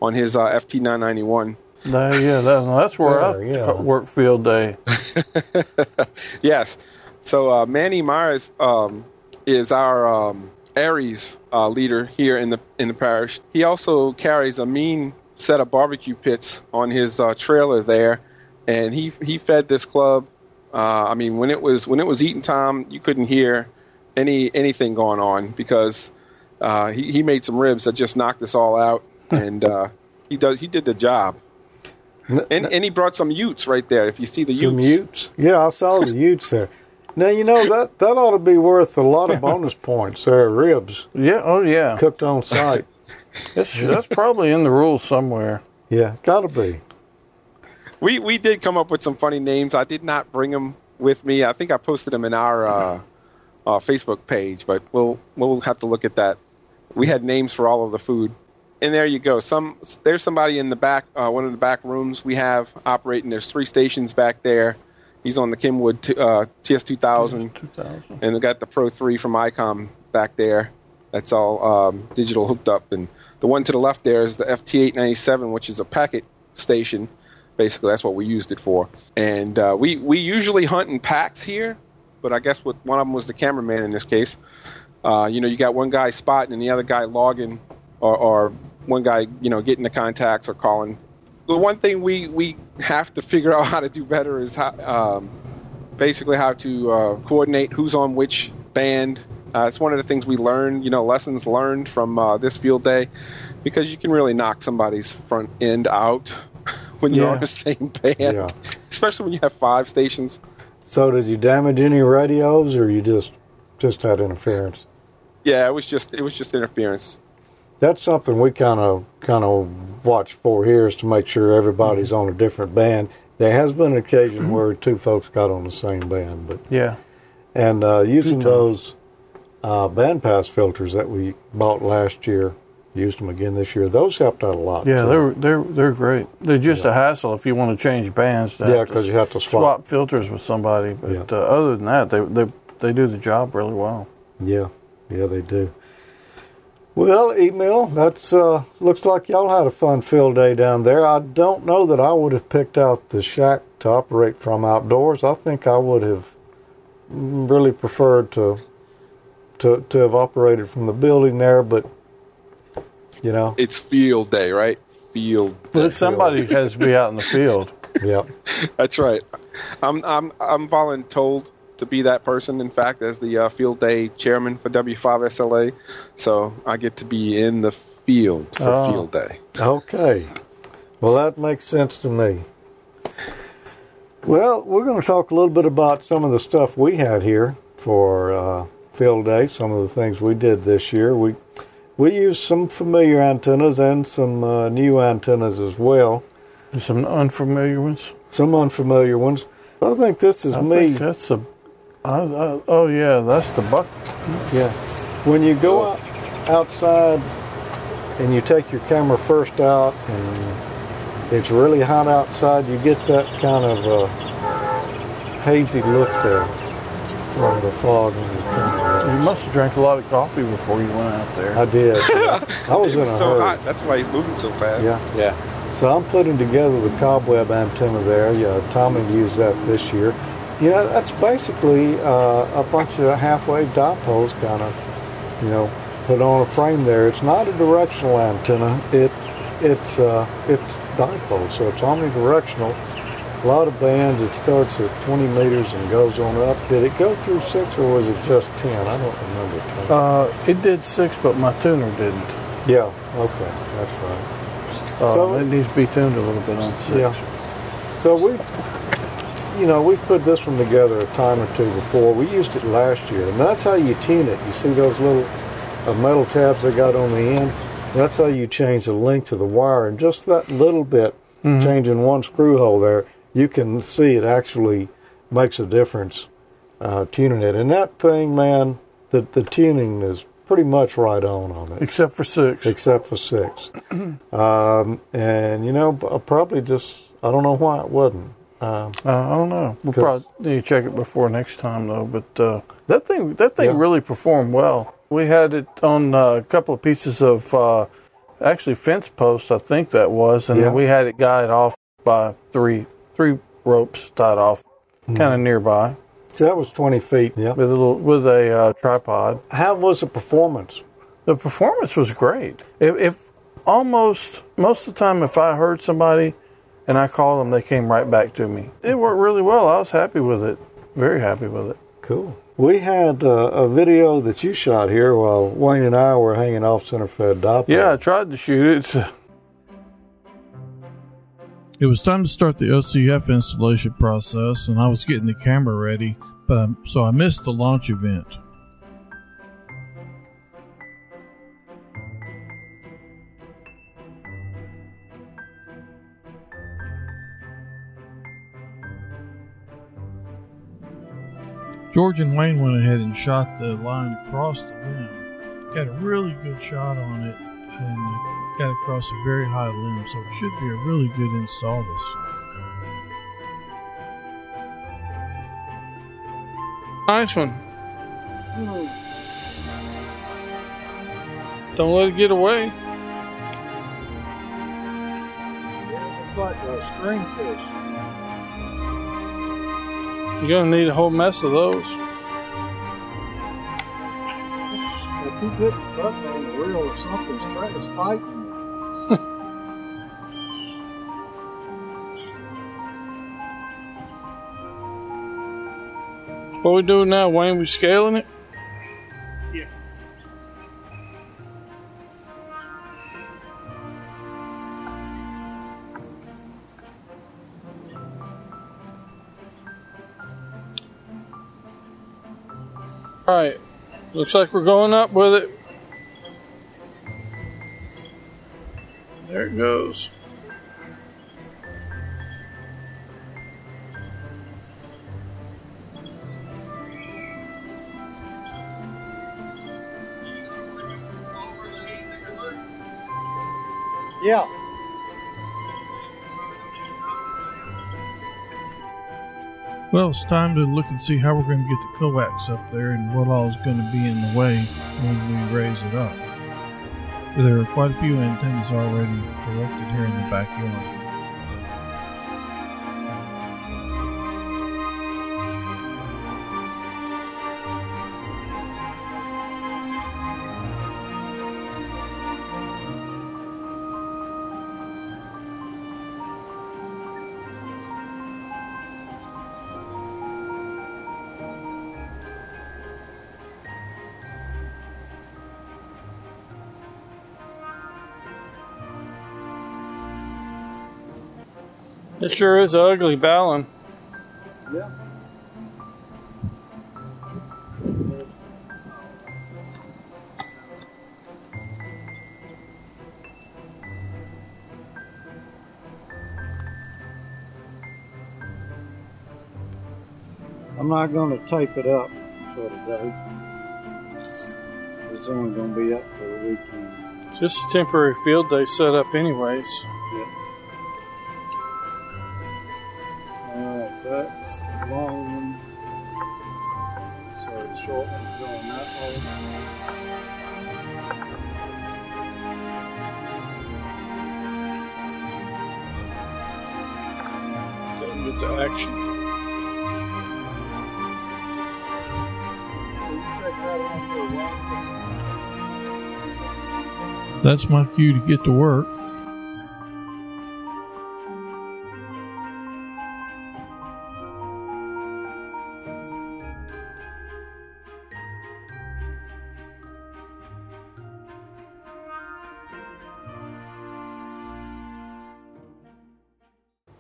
on his uh, FT991. No, yeah, that, that's where I yeah. work field day. Yes. So uh, Manny Myers um, is our um, ARES uh, leader here in the in the parish. He also carries a mean set of barbecue pits on his uh, trailer there, and he he fed this club. Uh, I mean, when it was when it was eating time, you couldn't hear any anything going on because uh, he he made some ribs that just knocked us all out, and uh, he does he did the job. And, and he brought some Utes right there. If you see the Some Utes, Utes. Yeah, I saw the Utes there. Now you know that that ought to be worth a lot of bonus points. There, ribs Yeah, oh yeah. cooked on site. That's, that's probably in the rules somewhere. Yeah, got to be. We we did come up with some funny names. I did not bring them with me. I think I posted them in our uh, uh, Facebook page, but we'll we'll have to look at that. We had names for all of the food, and there you go. Some there's somebody in the back, uh, one of the back rooms we have operating. There's three stations back there. He's on the Kenwood t- uh, TS2000, 2000. and we got the Pro 3 from ICOM back there. That's all um, digital hooked up, and the one to the left there is the FT897, which is a packet station. Basically, that's what we used it for. And uh, we we usually hunt in packs here, but I guess what one of them was the cameraman in this case. Uh, you know, you got one guy spotting and the other guy logging, or, or one guy you know getting the contacts or calling. The one thing we we have to figure out how to do better is how um, basically how to uh, coordinate who's on which band. Uh, it's one of the things we learned, you know, lessons learned from uh, this field day, because you can really knock somebody's front end out when you're Yeah. on the same band, Yeah. especially when you have five stations. So, did you damage any radios, or you just just had interference? Yeah, it was just it was just interference. That's something we kind of kind of watch for here is to make sure everybody's on a different band. There has been an occasion where two folks got on the same band, but Yeah. and uh, using those uh, bandpass filters that we bought last year, used them again this year. Those helped out a lot. Yeah, too. they're they're they're great. They're just a hassle if you want to change bands. to yeah because you have to swap. swap filters with somebody. But Yeah. uh, other than that, they they they do the job really well. Yeah, yeah, they do. Well, Emil. That's uh, looks like y'all had a fun field day down there. I don't know that I would have picked out the shack to operate from outdoors. I think I would have really preferred to to to have operated from the building there, but you know, It's field day, right? Field. But Day. somebody has to be out in the field. yeah, That's right. I'm I'm I'm voluntold to be that person. In fact, as the uh, field day chairman for W5SLA, so I get to be in the field for Oh. field day. okay. Well, that makes sense to me. Well, we're going to talk a little bit about some of the stuff we had here for uh, field day. Some of the things we did this year. We we used some familiar antennas and some uh, new antennas as well. There's some unfamiliar ones. Some unfamiliar ones. I think this is I me. think that's I, oh yeah, that's the buck. Yeah. When you go out, outside and you take your camera first out and it's really hot outside, you get that kind of uh, hazy look there from the fog in your camera. You must have drank a lot of coffee before you went out there. I did. I was It in was a so hurry. hot. That's why he's moving so fast. Yeah. Yeah. So I'm putting together the cobweb antenna there. Yeah, Tommy used that this year. Yeah, that's basically uh, a bunch of half-wave dipoles kind of, you know, put on a frame there. It's not a directional antenna. It it's uh, it's dipole, so it's omnidirectional. A lot of bands. It starts at 20 meters and goes on up. Did it go through six or was it just 10? I don't remember. Uh, it did six, but my tuner didn't. yeah. Okay, that's right. Uh, So- it needs to be tuned a little bit on six. Yeah. So we you know, we've put this one together a time or two before. We used it last year, and that's how you tune it. You see those little uh, metal tabs they got on the end? That's how you change the length of the wire, and just that little bit, changing one screw hole there, you can see it actually makes a difference uh, tuning it. And that thing, man, the the tuning is pretty much right on on it Except for six. except for six. um, and you know, probably just I don't know why it wasn't. Um, Uh, I don't know. We'll probably need to check it before next time, though. But uh, that thing, that thing Yeah. really performed well. We had it on uh, a couple of pieces of uh, actually fence posts, I think that was, and Yeah. we had it guided off by three three ropes tied off, Hmm. kind of nearby, so that was twenty feet. Yeah. with a little with a uh, tripod. How was the performance? The performance was great. If, if almost most of the time, if I heard somebody and I called them, they came right back to me. It worked really well. I was happy with it. Very happy with it. Cool. We had uh, a video that you shot here while Wayne and I were hanging off center fed dipole. Yeah, I tried to shoot it. It was time to start the OCF installation process, and I was getting the camera ready, but I, so I missed the launch event. George and Wayne went ahead and shot the line across the limb. Got a really good shot on it, and got across a very high limb, so it should be a really good install this Nice one. Don't let it get away. It's like a string fish. You're gonna need a whole mess of those. If you get the button on the reel or something's trying to fighting What we doing now, Wayne? We scaling it? Yeah. All right. Looks like we're going up with it. It goes. Yeah. Well, it's time to look and see how we're going to get the coax up there and what all is going to be in the way when we raise it up. There are quite a few antennas already erected here in the backyard. It sure is a ugly balun. Yeah. I'm not going to tape it up for today. It's only going to be up for the weekend. Just a temporary field day set up, anyways. That's my cue to get to work.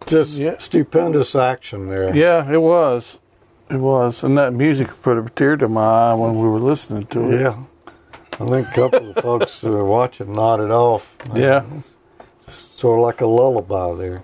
Just Yeah. stupendous action there. Yeah, it was. It was. And that music put a tear to my eye when we were listening to it. Yeah. I think a couple of folks who were watching nodded off. Yeah. Sort of like a lullaby there.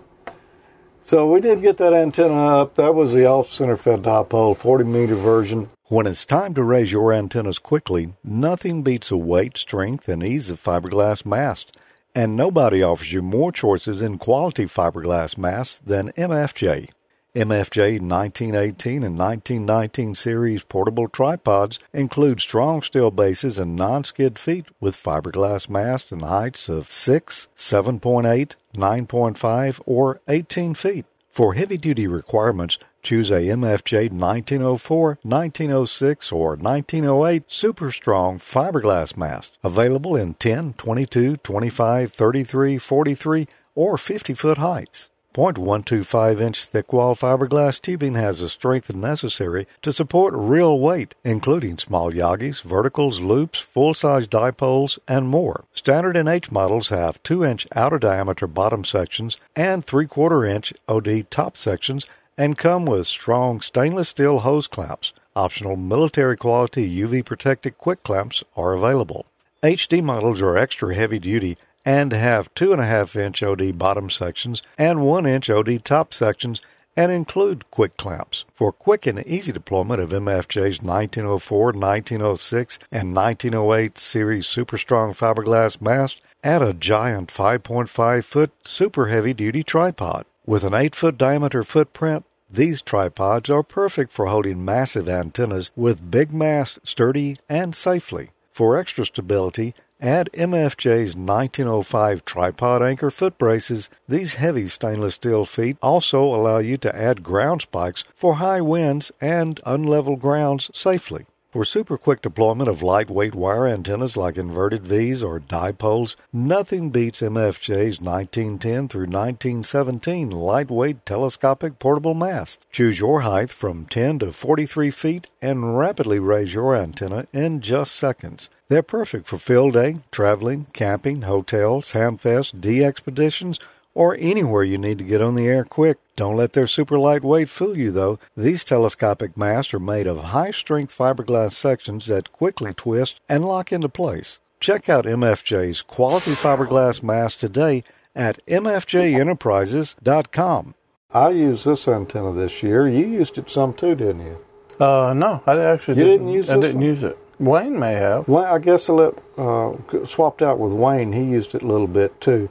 So we did get that antenna up. That was the off center fed dipole, 40 meter version. When it's time to raise your antennas quickly, nothing beats a weight, strength, and ease of fiberglass mast. And nobody offers you more choices in quality fiberglass masts than MFJ. MFJ 1918 and 1919 series portable tripods include strong steel bases and non-skid feet with fiberglass masts and heights of 6, 7.8, 9.5, or 18 feet. For heavy-duty requirements, choose a MFJ 1904, 1906, or 1908 super strong fiberglass mast, available in 10, 22, 25, 33, 43, or 50 foot heights. 0.125 inch thick wall fiberglass tubing has the strength necessary to support real weight, including small Yagis, verticals, loops, full size dipoles, and more. Standard and H models have 2 inch outer diameter bottom sections and 3 quarter inch OD top sections and come with strong stainless steel hose clamps. Optional military quality UV protected quick clamps are available. HD models are extra heavy duty and have 2.5 inch OD bottom sections and 1 inch OD top sections and include quick clamps. For quick and easy deployment of MFJ's 1904, 1906, and 1908 series super strong fiberglass mast, add a giant 5.5 foot super heavy duty tripod. With an 8 foot diameter footprint, these tripods are perfect for holding massive antennas with big mast sturdy and safely. For extra stability, add MFJ's 1905 tripod anchor foot braces. These heavy stainless steel feet also allow you to add ground spikes for high winds and unlevel grounds safely. For super quick deployment of lightweight wire antennas like inverted V's or dipoles, nothing beats MFJ's 1910 through 1917 lightweight telescopic portable mast. Choose your height from 10 to 43 feet and rapidly raise your antenna in just seconds. They're perfect for field day, traveling, camping, hotels, hamfest, DXpeditions, or anywhere you need to get on the air quick. Don't let their super lightweight fool you, though. These telescopic masts are made of high strength fiberglass sections that quickly twist and lock into place. Check out MFJ's quality fiberglass mast today at mfjenterprises.com. I used this antenna this year. You used it some too, didn't you? Uh, no, I actually You didn't, didn't use I this didn't one? use it. Wayne may have. Well, I guess I let, uh, swapped out with Wayne. He used it a little bit too.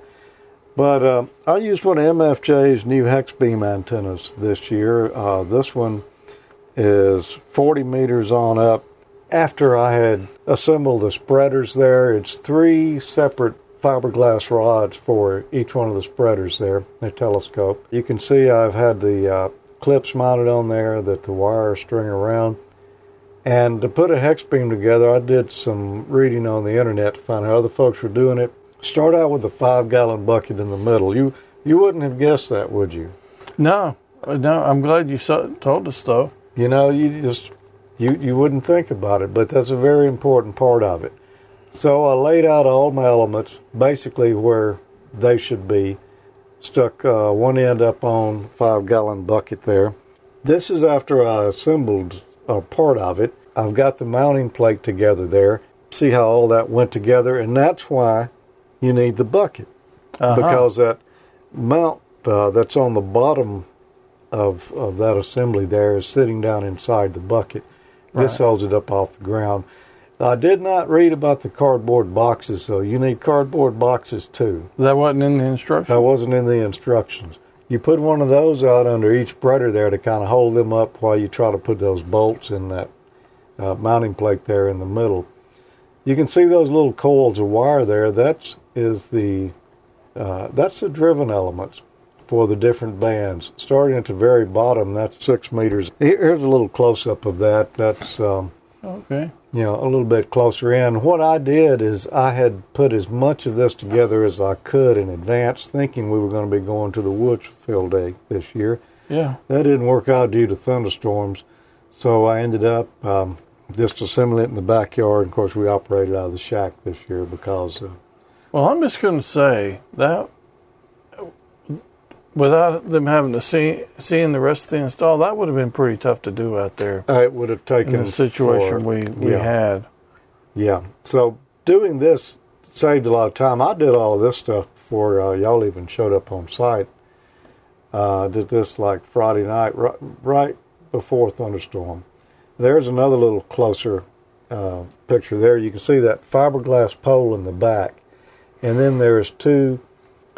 But uh, I used one of MFJ's new hex beam antennas this year. Uh, this one is 40 meters on up. After I had assembled the spreaders there, it's three separate fiberglass rods for each one of the spreaders there, the telescope. You can see I've had the uh, clips mounted on there that the wires string around. And to put a hex beam together, I did some reading on the internet to find how other folks were doing it. Start out with a five gallon bucket in the middle. You you wouldn't have guessed that, would you? No, no. I'm glad you saw, told us though. You know, you just you you wouldn't think about it, but that's a very important part of it. So I laid out all my elements basically where they should be. Stuck uh, one end up on five gallon bucket there. This is after I assembled a part of it. I've got the mounting plate together there. See how all that went together, and that's why you need the bucket Uh-huh. because that mount uh, that's on the bottom of of that assembly there is sitting down inside the bucket. This Right. holds it up off the ground. I did not read about the cardboard boxes, so you need cardboard boxes too. that wasn't in the instructions. That wasn't in the instructions. You put one of those out under each spreader there to kind of hold them up while you try to put those bolts in that uh, mounting plate there in the middle. You can see those little coils of wire there. That's is the uh, that's the driven elements for the different bands. Starting at the very bottom, that's six meters. Here's a little close up of that. That's um, Okay. You know, a little bit closer in. What I did is I had put as much of this together as I could in advance, thinking we were going to be going to the woods field day this year. Yeah. That didn't work out due to thunderstorms, so I ended up um, just assembling it in the backyard. Of course, we operated out of the shack this year because uh, Well, I'm just going to say that without them having to see seeing the rest of the install, that would have been pretty tough to do out there Uh, it would have taken the situation for- we, we yeah. had. Yeah. So doing this saved a lot of time. I did all of this stuff before uh, y'all even showed up on site. Uh, did this like Friday night, right, right before thunderstorm. There's another little closer uh, picture there. You can see that fiberglass pole in the back, and then there's two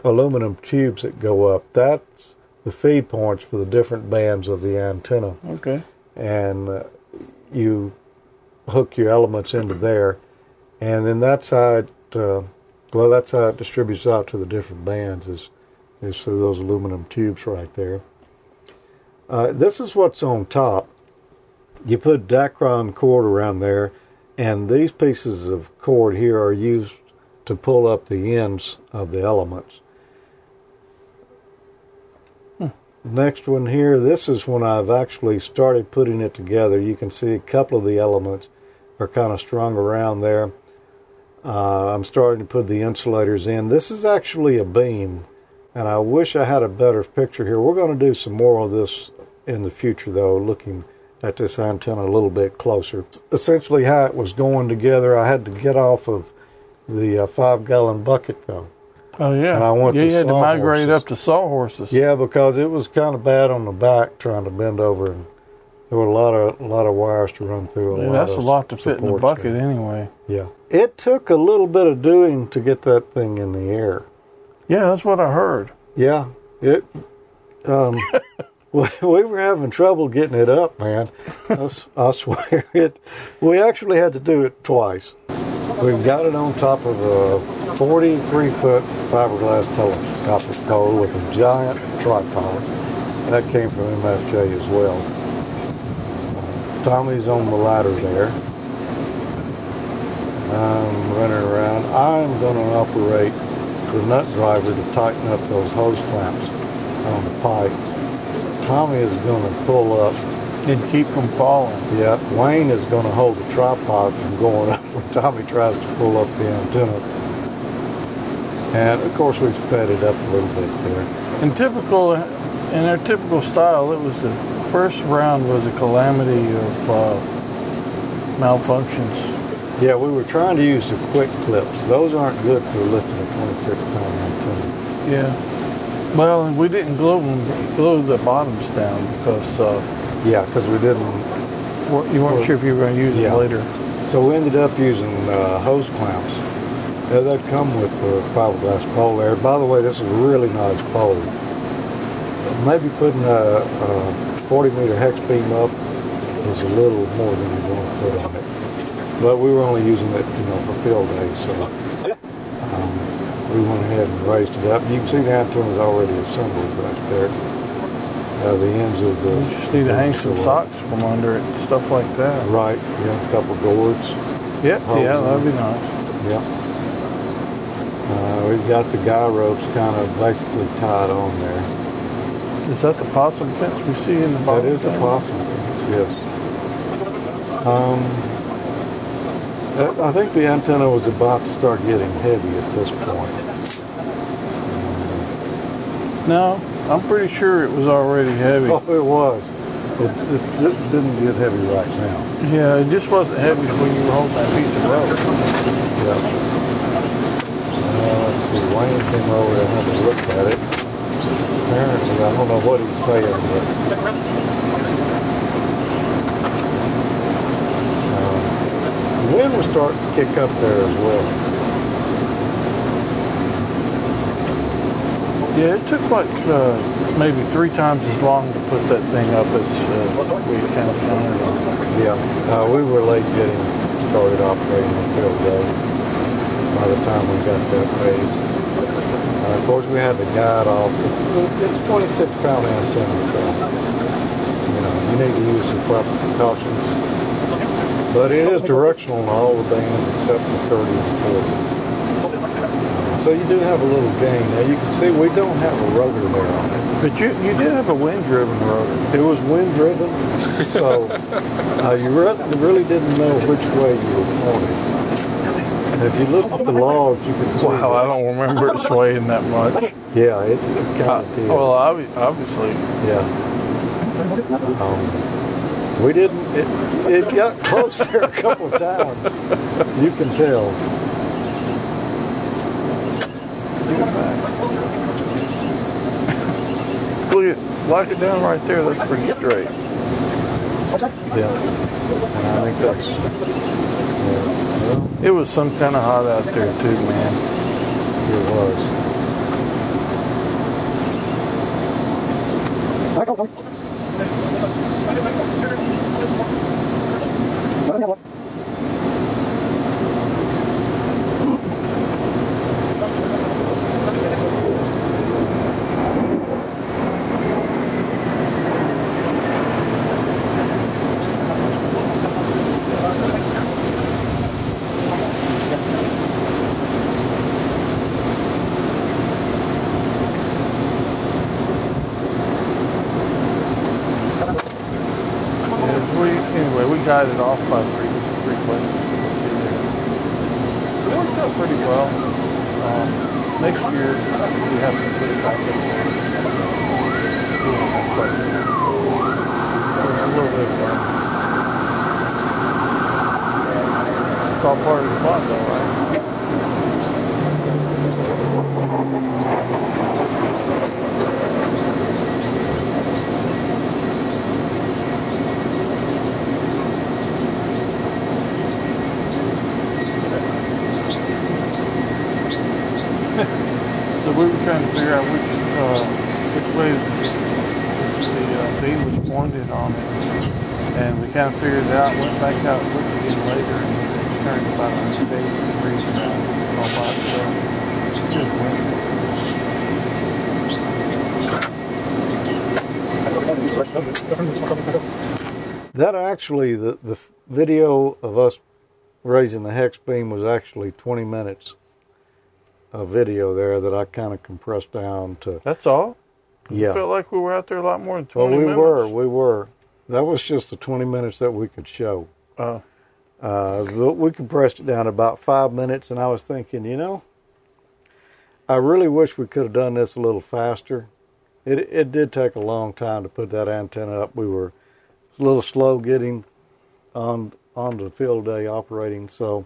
aluminum tubes that go up. That's the feed points for the different bands of the antenna Okay. and uh, you hook your elements into there, and then that side, uh, well, that's how it distributes out to the different bands is is through those aluminum tubes right there. Uh, this is what's on top. You put Dacron cord around there, and these pieces of cord here are used to pull up the ends of the elements. Next one here, this is when I've actually started putting it together. You can see a couple of the elements are kind of strung around there. Uh, I'm starting to put the insulators in. This is actually a beam, and I wish I had a better picture here. We're going to do some more of this in the future, though, looking at this antenna a little bit closer. Essentially, how it was going together, I had to get off of the uh, five gallon bucket, though. Oh yeah. And I want yeah, you had to migrate horses. up to sawhorses. Yeah, because it was kind of bad on the back trying to bend over, and there were a lot of a lot of wires to run through. A Yeah, that's a lot to fit in the bucket there. anyway. Yeah, it took a little bit of doing to get that thing in the air. Yeah, that's what I heard. Yeah, it. Um, we, we were having trouble getting it up, man. I swear it. We actually had to do it twice. We've got it on top of a 43 foot fiberglass telescopic pole with a giant tripod. That came from MFJ as well. Tommy's on the ladder there. I'm running around. I'm going to operate the nut driver to tighten up those hose clamps on the pipe. Tommy is going to pull up. And keep from falling. Yeah, Wayne is going to hold the tripod from going up when Tommy tries to pull up the antenna. And of course, we've sped it up a little bit there. In typical, in their typical style, it was the first round was a calamity of uh, malfunctions. Yeah, we were trying to use the quick clips. Those aren't good for lifting a 26 pound antenna. Yeah. Well, we didn't glue them, glue the bottoms down because uh, Yeah, because we didn't. weren't- you weren't sure if you were going to use Yeah. them later. So we ended up using uh, hose clamps. That come with the fiberglass pole there. By the way, this is a really nice pole. Maybe putting a, a 40 meter hex beam up is a little more than you want to put on it. But we were only using it, you know, for field days, so um, we went ahead and raised it up. You can see the antenna is already assembled right there. Uh, the ends of the. You just need to hang some socks from under it, stuff like that. Right, yeah, a couple gourds. Yep, Oh, yeah, that'd be nice. Yeah. Uh, we've got the guy ropes kind of basically tied on there. Is that the possum fence we see in the That bottom? is the possum fence, yes. Um, I- I think the antenna was about to start getting heavy at this point. No, I'm pretty sure it was already heavy. Oh, it was. It just it didn't get heavy right now. Yeah, it just wasn't heavy when you were holding that piece of rope. Yeah. Uh, let's see, Wayne came over and had a look at it. Apparently, I don't know what he's saying, but um, the wind was starting to kick up there as well. Yeah, it took like uh, maybe three times as long to put that thing up as uh, we kind of counted on. Yeah, uh, we were late getting started operating the field day by the time we got that raised. Uh, of course, we had the guide off. It's 26 pound antenna, so you know you need to use some proper precautions. But it is directional on all the bands except the 30 and 40. So you do have a little gain. Now you can see we don't have a rotor there on it. But you you did have a wind-driven rotor. It was wind driven, so uh, you re- really didn't know which way you were pointing. If you look at the logs, you can see. Wow, I don't remember it swaying that much. Yeah, it, it kind Uh, of did. well, obvi- obviously, Yeah. Um, we didn't. It, it got close there a couple of times. You can tell. look at lock it down right there. That's pretty straight. Yeah. And I think that's. Yeah, It was some kind of hot out there too, man. it was. Yeah, we, anyway, we got it off by three three places. You can see there. It worked out pretty well. Um, next year we have to put it back in there. But there's a little bit of work. It's all part of the fun, though, right? So we were trying to figure out which uh, which way the uh, beam was pointed on it, and we kind of figured it out. Went back out, and looked again later, and it turned about 180 degrees around all by itself. It's just weird. That actually, the, the video of us raising the hex beam was actually 20 minutes of video there that I kind of compressed down to. That's all. Yeah. Felt like we were out there a lot more than 20 Well, we minutes. were, we were. That was just the 20 minutes that we could show. Uh, Uh, we compressed it down to about five minutes, and I was thinking, you know, I really wish we could have done this a little faster. It it did take a long time to put that antenna up. We were a little slow getting on on the field day operating, so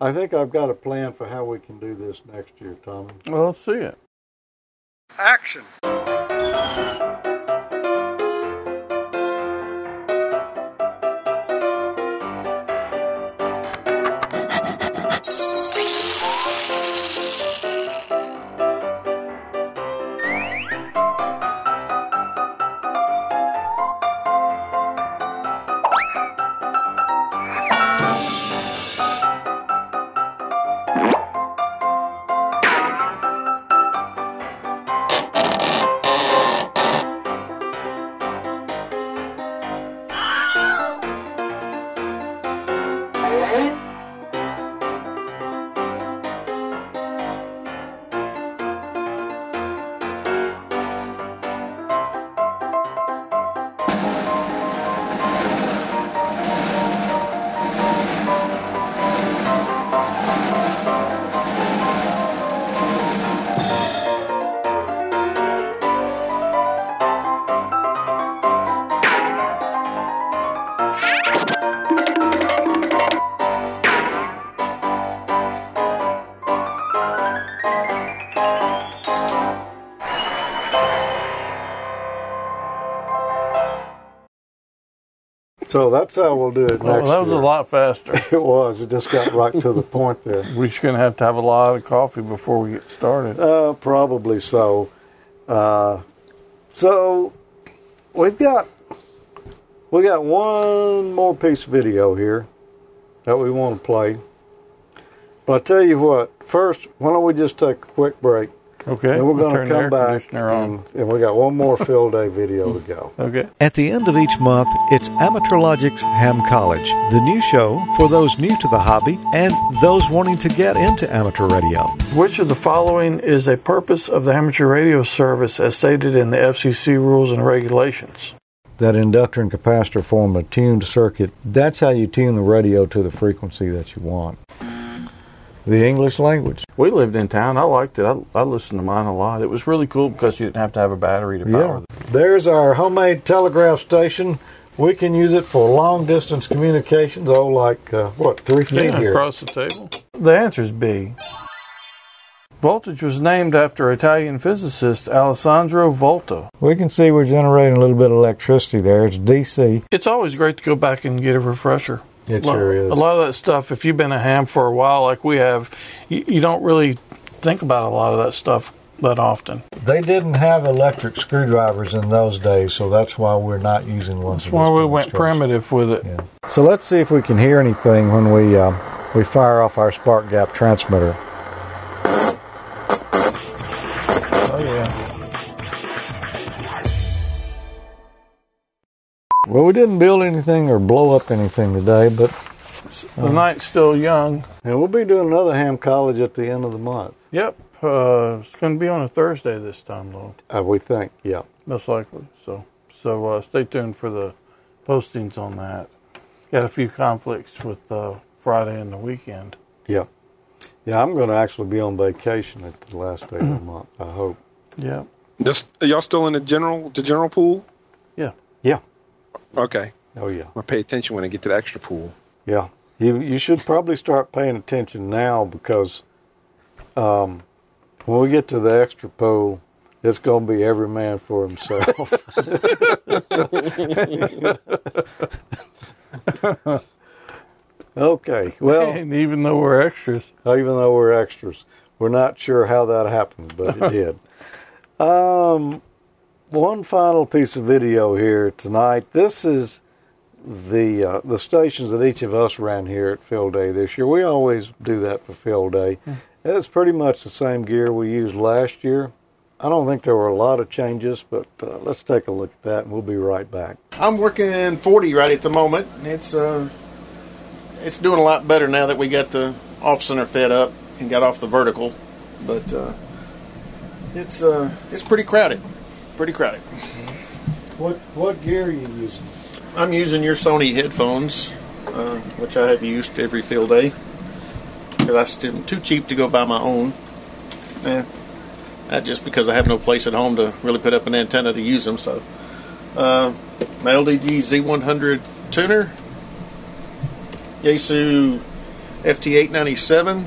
I think I've got a plan for how we can do this next year, Tommy. well, let's see it. Action. So that's how we'll do it next Well, that was year. a lot faster. It was. It just got right to the point there. We're just going to have to have a lot of coffee before we get started. Uh, probably so. Uh, so we've got we got one more piece of video here that we want to play. But I tell you what, first, why don't we just take a quick break, Okay. and we're we'll going turn to the come back, and, and we got one more field day video to go. Okay. At the end of each month, it's Amateurlogic's Ham College, the new show for those new to the hobby and those wanting to get into amateur radio. Which of the following is a purpose of the amateur radio service as stated in the FCC rules and regulations? That inductor and capacitor form a tuned circuit. That's how you tune the radio to the frequency that you want. The English language. We lived in town. I liked it. I, I listened to mine a lot. It was really cool because you didn't have to have a battery to power. Yeah. There's our homemade telegraph station. We can use it for long distance communications. Oh, like uh, what three feet Yeah, here? across the table. The answer is B. Voltage was named after Italian physicist Alessandro Volta. We can see we're generating a little bit of electricity there. It's DC. It's always great to go back and get a refresher. It Lo- sure is. A lot of that stuff, if you've been a ham for a while, like we have, you, you don't really think about a lot of that stuff that often. They didn't have electric screwdrivers in those days, so that's why we're not using ones. That's why we went primitive with it. Yeah. So let's see if we can hear anything when we uh, we fire off our spark gap transmitter. Well, we didn't build anything or blow up anything today, but The night's still young. and we'll be doing another ham college at the end of the month. Yep. Uh, it's going to be on a Thursday this time, though, Uh, we think, yeah. most likely. So, so uh, stay tuned for the postings on that. Got a few conflicts with uh, Friday and the weekend. Yeah. Yeah, I'm going to actually be on vacation at the last day of the month, I hope. Yep. This, are y'all still in the general the general pool? Yeah. Yeah. Okay. Oh, yeah. I'll pay attention when I get to the extra pool. Yeah. You, you should probably start paying attention now because um, when we get to the extra pool, it's going to be every man for himself. okay. Well, and even though we're extras, even though we're extras. We're not sure how that happened, but it did. Um, one final piece of video here tonight. This is the uh, the stations that each of us ran here at Field Day this year. We always do that for Field Day. It's pretty much the same gear we used last year. I don't think there were a lot of changes, but uh, let's take a look at that, and we'll be right back. I'm working 40 right at the moment. It's uh, it's doing a lot better now that we got the off center fed up and got off the vertical, but uh, it's uh, it's pretty crowded, pretty crowded. What what gear are you using? I'm using your Sony headphones, uh, which I have used every field day because I'm too cheap to go buy my own. Eh, not just because I have no place at home to really put up an antenna to use them. So, uh, my LDG Z100 tuner, Yaesu FT897.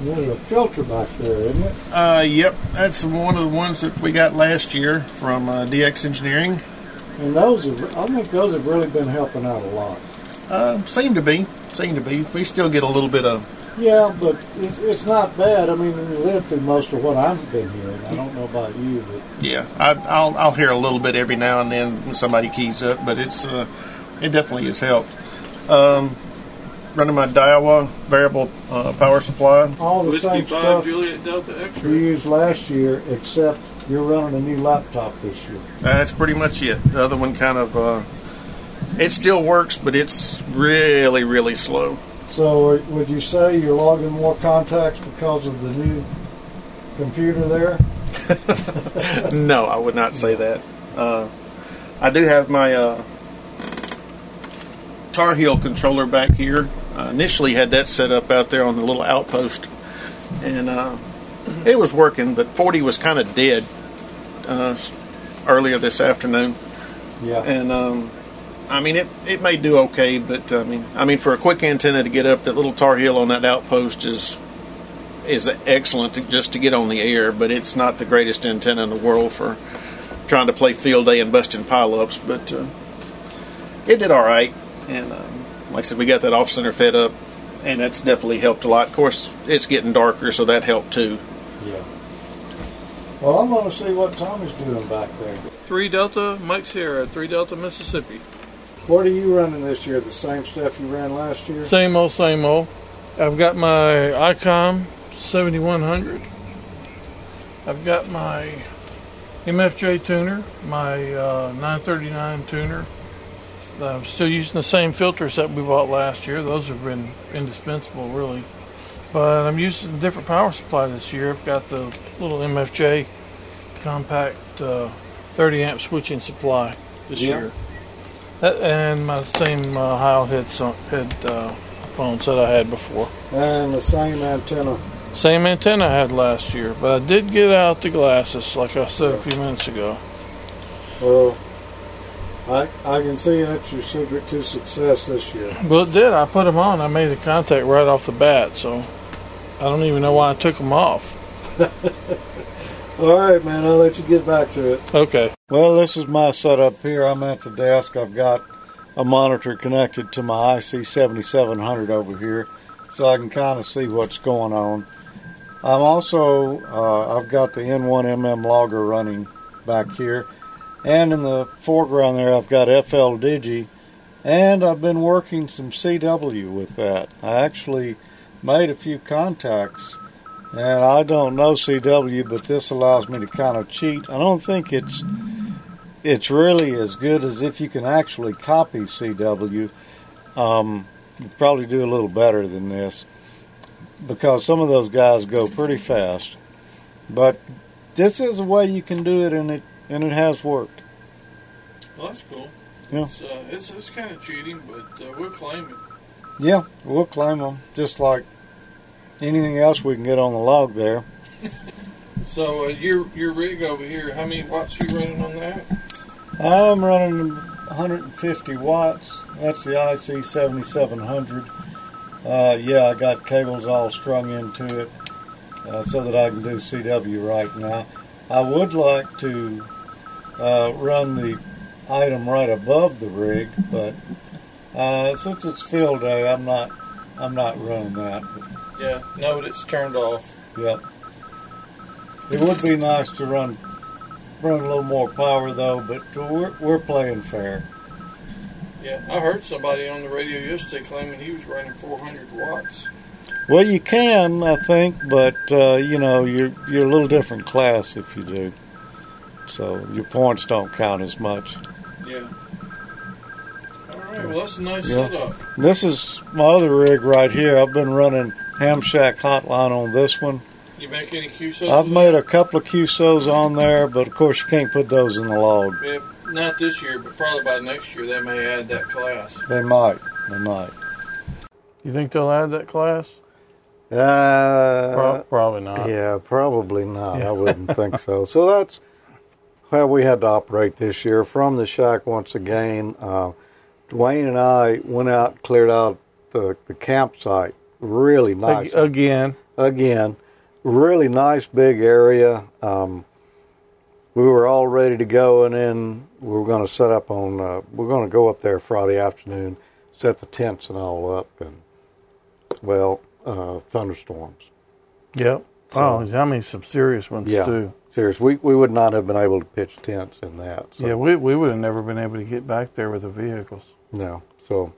There's a filter back there, isn't it? Uh, yep, that's one of the ones that we got last year from uh, DX Engineering. And those have, I think those have really been helping out a lot. Uh, seem to be, seem to be. We still get a little bit of Yeah, but it's, it's not bad. I mean, we lived through most of what I've been hearing. I don't know about you, but Yeah, I, I'll I'll hear a little bit every now and then when somebody keys up, but it's uh, it definitely has helped. Um, running my Daiwa variable uh, power supply. all the same stuff Juliet Delta you Extra. used last year, except you're running a new laptop this year. That's pretty much it. The other one kind of uh, it still works, but it's really really slow. So, uh, would you say you're logging more contacts because of the new computer there? no, I would not say that. Uh, I do have my uh, Tar Heel controller back here. I initially had that set up out there on the little outpost, and uh, it was working, but 40 was kind of dead uh, earlier this afternoon. Yeah. And um, I mean, it, it may do okay, but I mean, I mean, for a quick antenna to get up, that little Tar Heel on that outpost is is excellent to, just to get on the air, but it's not the greatest antenna in the world for trying to play field day and busting pileups. But uh, it did all right, and um, like I said, we got that off center fed up, and that's definitely helped a lot. Of course, it's getting darker, so that helped too. Yeah. Well, I'm going to see what Tommy's doing back there. Three Delta Mike Sierra, Three Delta Mississippi. What are you running this year? The same stuff you ran last year? Same old, same old. I've got my ICOM 7100. I've got my MFJ tuner, my uh, 939 tuner. I'm still using the same filters that we bought last year. Those have been indispensable, really. But I'm using a different power supply this year. I've got the little MFJ compact uh, 30 amp switching supply this Yeah. year. That, and my same uh, Heil head, head uh, phones that I had before. And the same antenna. Same antenna I had last year, but I did get out the glasses, like I said a few minutes ago. Well, I I can see that's your secret to success this year. Well, it did. I put them on. I made the contact right off the bat, so I don't even know why I took them off. All right, man. I'll let you get back to it. Okay. Well, this is my setup here. I'm at the desk. I've got a monitor connected to my IC 7700 over here, so I can kind of see what's going on. I'm also uh, I've got the N1MM logger running back here, and in the foreground there I've got FL Digi, and I've been working some CW with that. I actually made a few contacts, and I don't know CW, but this allows me to kind of cheat. I don't think it's it's really as good as if you can actually copy CW. Um, you probably do a little better than this because some of those guys go pretty fast. But this is a way you can do it, and it and it has worked. Well, that's cool. Yeah. It's, uh, it's, it's kind of cheating, but uh, we'll claim it. Yeah, we'll claim them just like anything else we can get on the log there. So uh, your your rig over here, how many watts are you running on that? I'm running 150 watts. That's the IC 7700. Uh, yeah, I got cables all strung into it uh, so that I can do CW right now. I would like to uh, run the item right above the rig, but uh, since it's field day, I'm not I'm not running that. Yeah, no, it's turned off. Yep. It would be nice to run run a little more power though, but we're we're playing fair. Yeah, I heard somebody on the radio yesterday claiming he was running 400 watts. Well, you can, I think, but uh, you know you're you're a little different class if you do. So your points don't count as much. Yeah. All right, well, that's a nice Yeah. setup. This is my other rig right here. I've been running Ham Shack Hotline on this one. You make any QSOs? I've made a couple of QSOs on there, but of course you can't put those in the log. Yeah, not this year, but probably by next year they may add that class. They might. They might. You think they'll add that class? Uh, Pro- probably not. Yeah, probably not. Yeah. I wouldn't think so. So that's how we had to operate this year from the shack once again. Uh, Dwayne and I went out, cleared out the, the campsite. Really nice. Again, Again, really nice big area. Um, we were all ready to go, and then we were going to set up on. Uh, we're going to go up there Friday afternoon, set the tents and all up, and well, uh, thunderstorms. yep. So- oh, I mean some serious ones Yeah. too. Serious. We we would not have been able to pitch tents in that. So, Yeah, we we would have never been able to get back there with the vehicles. No. So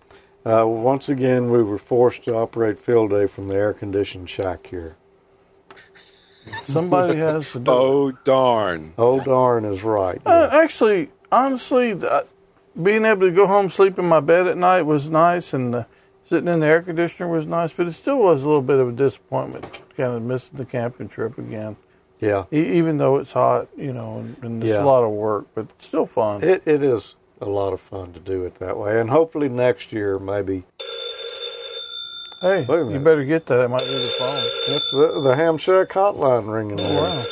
uh, once again, we were forced to operate field day from the air conditioned shack here. Somebody has to do it. Oh darn! Oh darn is right. Uh, actually, honestly, th- being able to go home, sleep in my bed at night was nice, and the, sitting in the air conditioner was nice. But it still was a little bit of a disappointment, kind of missing the camping trip again. yeah. E- even though it's hot, you know, and, and it's Yeah. a lot of work, but it's still fun. It it is a lot of fun to do it that way, and hopefully next year maybe hey, Wait a you minute. better get that. It might be the phone. that's the, the ham shack hotline ringing. Oh, wow.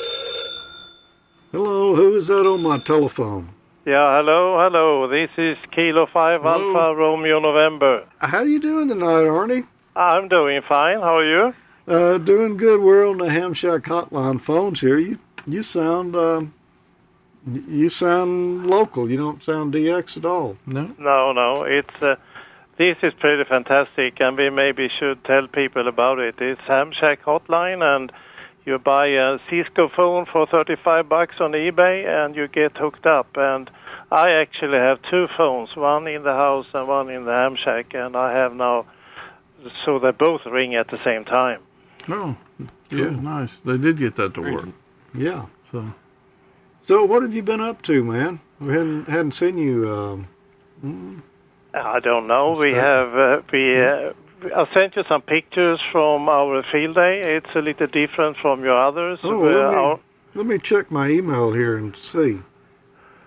Hello, who is that on my telephone? Yeah, hello, hello. This is Kilo 5 Hello. Alpha Romeo November. How you doing tonight, Arnie? I'm doing fine. How are you? Uh, doing good. We're on the ham shack hotline phones here. You you sound um, you sound local. You don't sound DX at all. No, No, no. It's uh, this is pretty fantastic, and we maybe should tell people about it. It's Ham Shack Hotline, and you buy a Cisco phone for 35 bucks on eBay, and you get hooked up. And I actually have two phones, one in the house and one in the Ham Shack, and I have now, so they both ring at the same time. no, yeah, nice. They did get that to work. Yeah. So So what have you been up to, man? We hadn't hadn't seen you. Um, I don't know. We have uh, we. Uh, I sent you some pictures from our field day. It's a little different from your others. Oh, let me- our- let me check my email here and see.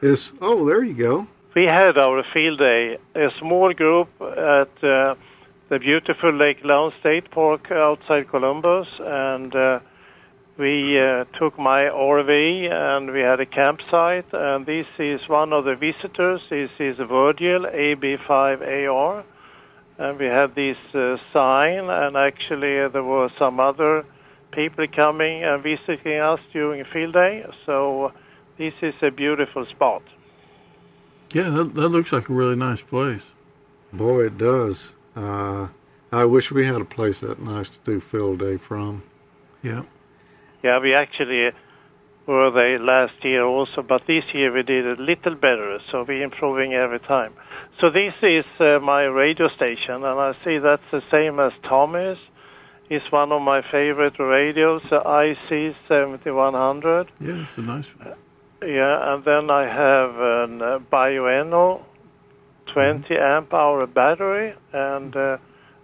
Is oh there you go. we had our field day, a small group at uh, the beautiful Lake Lowndes State Park outside Columbus, and uh, we uh, took my RV and we had a campsite. And this is one of the visitors. This is Virgil AB5AR, and we had this uh, sign. And actually, uh, there were some other people coming and visiting us during field day. So this is a beautiful spot. Yeah, that, that looks like a really nice place. Boy, it does. Uh, I wish we had a place that nice to do field day from. Yeah. Yeah, we actually were they last year also, but this year we did a little better, so we're improving every time. So this is uh, my radio station, and I see that's the same as Tommy's. It's one of my favorite radios, the IC 7100. Yeah, it's a nice one. Yeah, and then I have a uh, Bioenno 20 amp hour battery, and uh,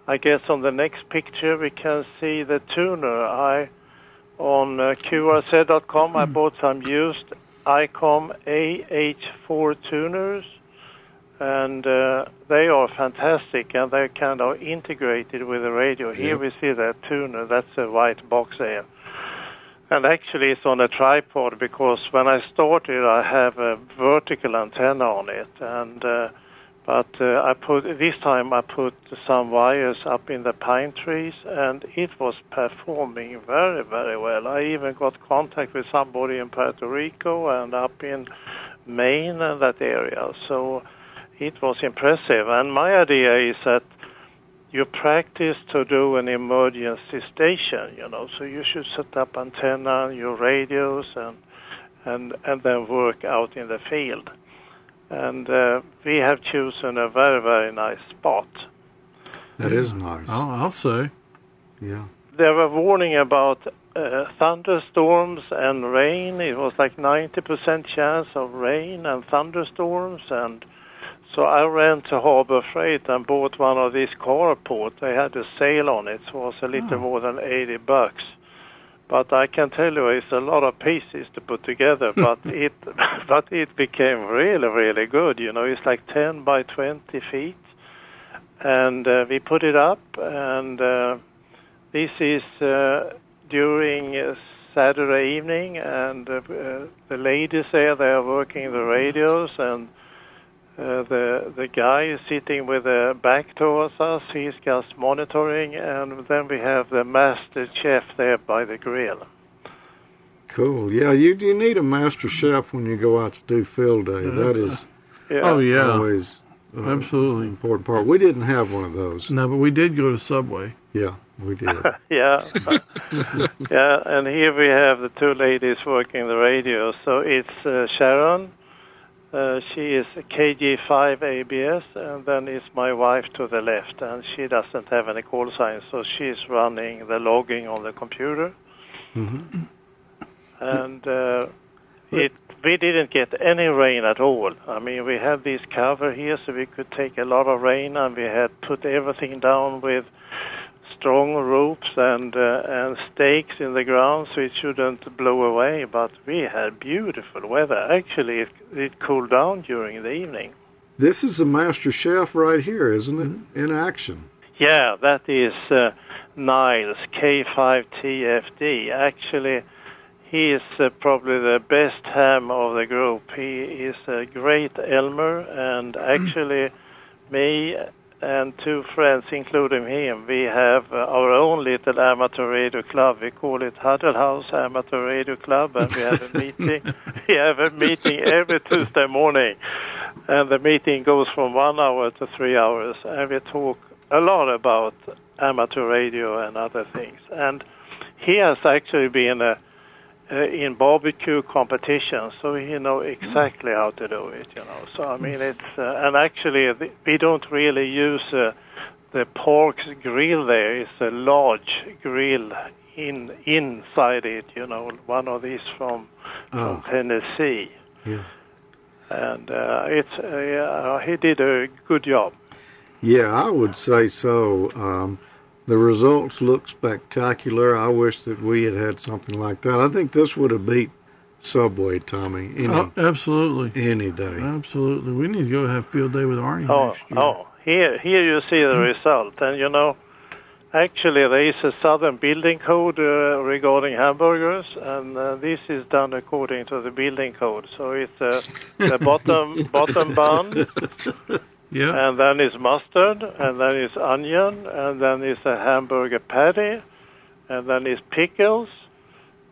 I guess on the next picture we can see the tuner. I on uh, QRZ.com I bought some used ICOM AH4 tuners, and uh, they are fantastic, and they're kind of integrated with the radio. Here we see that tuner. That's a white box there. And actually, it's on a tripod because when I started, I have a vertical antenna on it, and uh, but uh, I put this time I put some wires up in the pine trees, and it was performing very, very well. I even got contact with somebody in Puerto Rico and up in Maine and that area. So it was impressive. And my idea is that you practice to do an emergency station, you know, so you should set up antenna, your radios, and and and then work out in the field. And uh, we have chosen a very very nice spot. That is nice. I'll, I'll say. Yeah. There were warning about uh, thunderstorms and rain. It was like 90% chance of rain and thunderstorms and so I ran to Harbor Freight and bought one of these carport. They had a sale on it. So it was a little more than 80 bucks. But I can tell you, it's a lot of pieces to put together. but it, but it became really, really good. You know, it's like 10 by 20 feet, and uh, we put it up. And uh, this is uh, during uh, Saturday evening, and uh, uh, the ladies there they are working the radios and uh, the the guy is sitting with a back towards us. He's just monitoring, and then we have the master chef there by the grill. Cool. Yeah, you you need a master chef when you go out to do field day. That is Yeah. Oh yeah, always uh, absolutely. important part. We didn't have one of those. No, but we did go to Subway. Yeah, we did. yeah, yeah. And here we have the two ladies working the radio. So it's uh, Sharon. Uh, she is KG5 ABS, and then it's my wife to the left, and she doesn't have any call signs, so she's running the logging on the computer. Mhm. And uh, it we didn't get any rain at all. I mean, we had this cover here, so we could take a lot of rain, and we had put everything down with strong ropes and uh, and stakes in the ground so it shouldn't blow away. But we had beautiful weather. Actually, it, it cooled down during the evening. This is the master chef right here, isn't it? In action. Yeah, that is uh, Niles K5TFD. Actually, he is uh, probably the best ham of the group. He is a great Elmer, and actually, me and two friends, including him, we have uh, our own little amateur radio club. We call it Huddle House Amateur Radio Club, and we have a meeting. we have a meeting every Tuesday morning, and the meeting goes from one hour to three hours, and we talk a lot about amateur radio and other things. And he has actually been a uh, in barbecue competitions, so he know exactly how to do it. You know, so I mean, it's uh, and actually the, we don't really use uh, the pork's grill there. It's a large grill in inside it. You know, one of these from, from Oh. Tennessee, Yeah. and uh, it's uh, yeah, he did a good job. Yeah, I would say so. Um, the results look spectacular. I wish that we had had something like that. I think this would have beat Subway, Tommy, any Oh, absolutely, any day. absolutely. We need to go have field day with Arnie Oh, next year. oh, here here you see the result, and you know, actually there is a southern building code uh, regarding hamburgers, and uh, this is done according to the building code. So it's uh, the bottom bottom bun, Yeah. and then it's mustard, and then it's onion, and then it's a hamburger patty, and then it's pickles,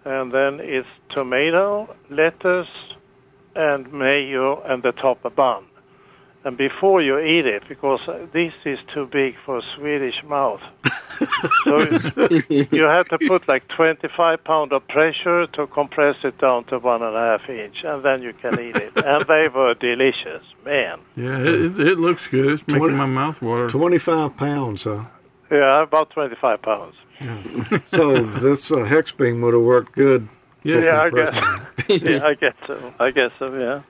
and then it's tomato, lettuce, and mayo, and the top a bun. And before you eat it, because this is too big for a Swedish mouth, so you have to put like 25 pound of pressure to compress it down to one and a half inch, and then you can eat it. And they were delicious, man. Yeah, it, it, it looks good. It's making Twenty- my mouth water. 25 pounds, huh? Yeah, about 25 pounds. Yeah. So this uh, hex beam would have worked good. Yeah. Yeah, I guess. yeah, I guess so. I guess so. Yeah,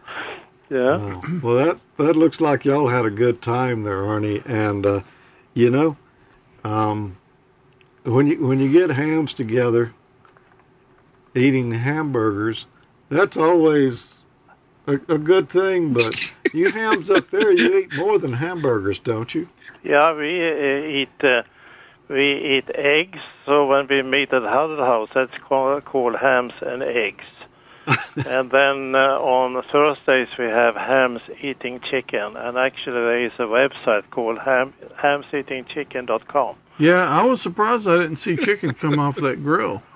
yeah. Oh, well, that that looks like y'all had a good time there, Arnie. And uh, you know, um, when you when you get hams together, eating hamburgers, that's always a, a good thing. But you hams up there, you eat more than hamburgers, don't you? Yeah, we uh, eat uh, we eat eggs. So when we meet at Huddle House, that's called, called hams and eggs. and then uh, on Thursdays we have hams eating chicken, and actually there is a website called ham, hamseatingchicken.com. Yeah, I was surprised I didn't see chicken come off that grill.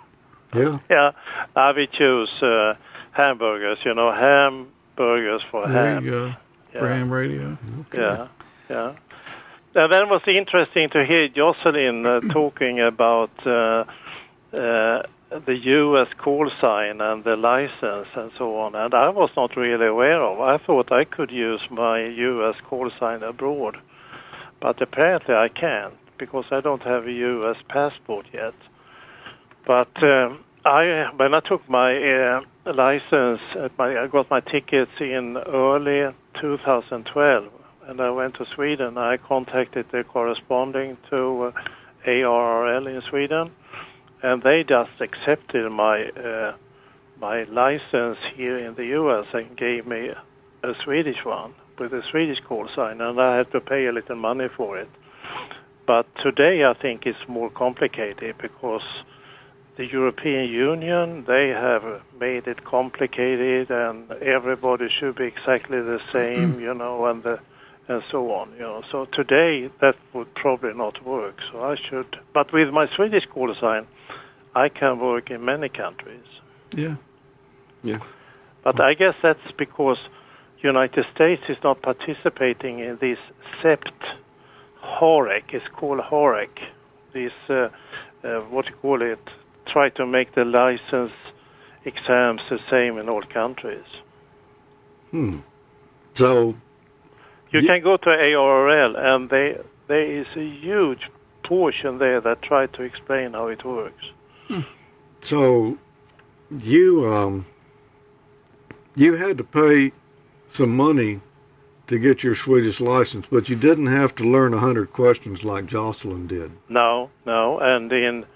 Yeah. Yeah, uh, we choose uh, hamburgers. You know, hamburgers for There ham. you go. For ham radio. Yeah, yeah. And then it was interesting to hear Jocelyn uh, talking about uh, uh, the U.S. call sign and the license and so on. And I was not really aware of. I thought I could use my U.S. call sign abroad, but apparently I can't because I don't have a U.S. passport yet. But um, I, when I took my uh, license, uh, my, I got my tickets in early 2012, and I went to Sweden. I contacted the corresponding to uh, ARRL in Sweden, and they just accepted my uh, my license here in the U.S. and gave me a Swedish one with a Swedish call sign, and I had to pay a little money for it. But today I think it's more complicated because the European Union they have made it complicated and everybody should be exactly the same, you know, and the and so on, you know. So today that would probably not work. So I should, but with my Swedish call sign, I can work in many countries. Yeah. Yeah. But I guess that's because United States is not participating in this CEPT HAREC. It's called HAREC. This, uh, uh, what you call it, try to make the license exams the same in all countries. Hmm. So You Ye- can go to ARRL and they, there is a huge portion there that try to explain how it works. So you um you had to pay some money to get your Swedish license, but you didn't have to learn a hundred questions like Jocelyn did. No, no, and in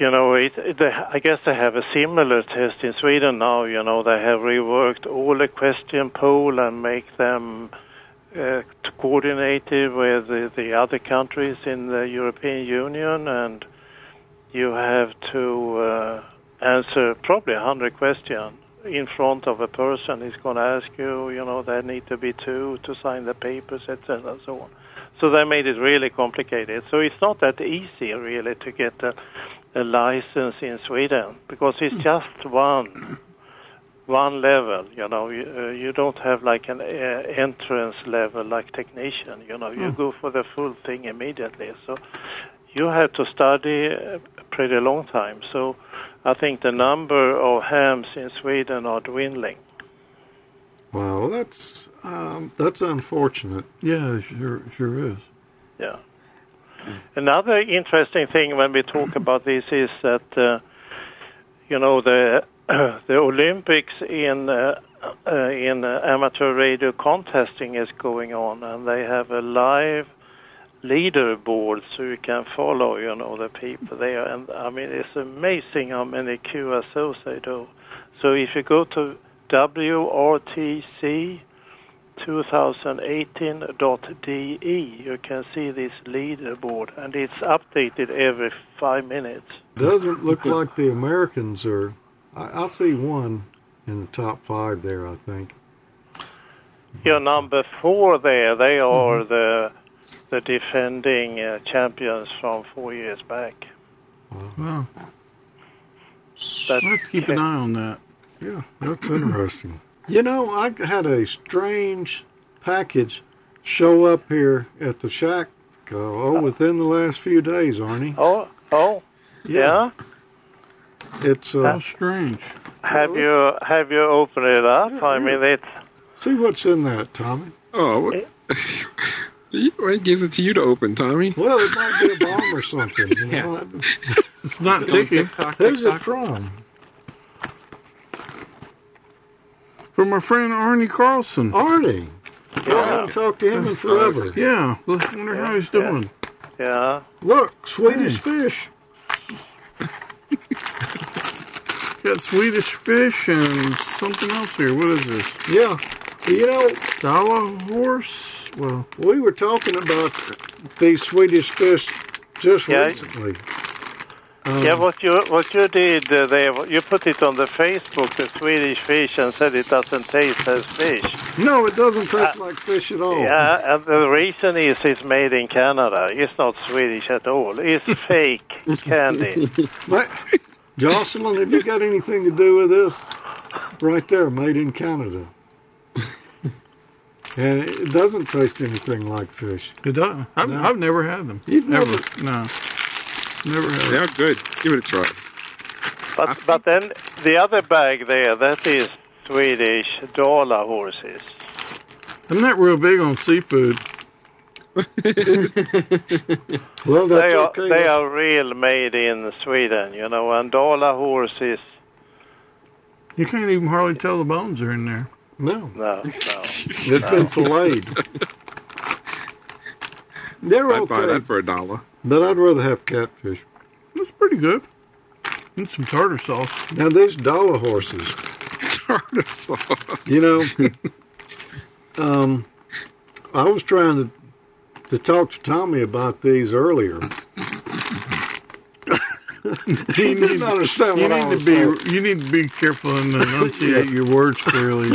you know, it, it, I guess they have a similar test in Sweden now. You know, they have reworked all the question pool and make them uh, coordinated with the, the other countries in the European Union, and you have to uh, answer probably a hundred questions in front of a person. He's going to ask you. You know, there need to be two to sign the papers, etc., and so on. So they made it really complicated. So it's not that easy, really, to get a, a license in Sweden because it's just one one level. You know, you, uh, you don't have like an uh, entrance level like technician. You know, you go for the full thing immediately. So you have to study a pretty long time. So I think the number of hams in Sweden are dwindling. Well, that's um, that's unfortunate. Yeah, it sure sure is. Yeah. Another interesting thing when we talk about this is that uh, you know the the Olympics in uh, uh, in uh, amateur radio contesting is going on, and they have a live leaderboard so you can follow you know the people there. And I mean it's amazing how many QSOs they do. So if you go to WRTC 2018.de. You can see this leaderboard, and it's updated every five minutes. Doesn't look like the Americans are. I, I see one in the top five there. I think. Your number four there, they are mm-hmm. the the defending uh, champions from four years back. Well, That I'll have to keep an eye on that. Yeah, that's interesting. You know, I had a strange package show up here at the shack. Uh, oh, within the last few days, Arnie. Oh, oh, yeah. It's How uh, strange. Have you have you opened it up? I mean, it's see what's in that, Tommy. Oh, what- it gives it to you to open, Tommy. Well, it might be a bomb or something. You know? It's not ticking. Who's it from? From our friend Arnie Carlson. Arnie. I haven't talked to him in forever. Yeah, let's wonder how he's doing. yeah. Look, Swedish hmm. fish. Got Swedish fish and something else here. What is this? Yeah. You know, Dala horse? Well, we were talking about these Swedish fish just Yeah. recently. Yeah, what you what you did uh, there, you put it on the Facebook, the Swedish fish, and said it doesn't taste as fish. No, it doesn't taste like fish at all. Yeah, and the reason is it's made in Canada. It's not Swedish at all. It's fake candy. Ma- Jocelyn, have you got anything to do with this? Right there, made in Canada. And it doesn't taste anything like fish. it does. I've, No. I've never had them. You've Ever. never- No. Never had them. They're good. Give it a try. But but then the other bag there, that is Swedish Dala horses. I'm not real big on seafood. Well, that's They are okay. they are real made in Sweden, you know, and Dala horses. You can't even hardly tell the bones are in there. No, No, no. it's been filleted. They're I'd buy that for a dollar. but I'd rather have catfish. That's pretty good. And some tartar sauce. Now, these dollar horses, Tartar sauce. you know, um, I was trying to to talk to Tommy about these earlier. He didn't understand You need to be saying. you need to be careful and enunciate your words clearly.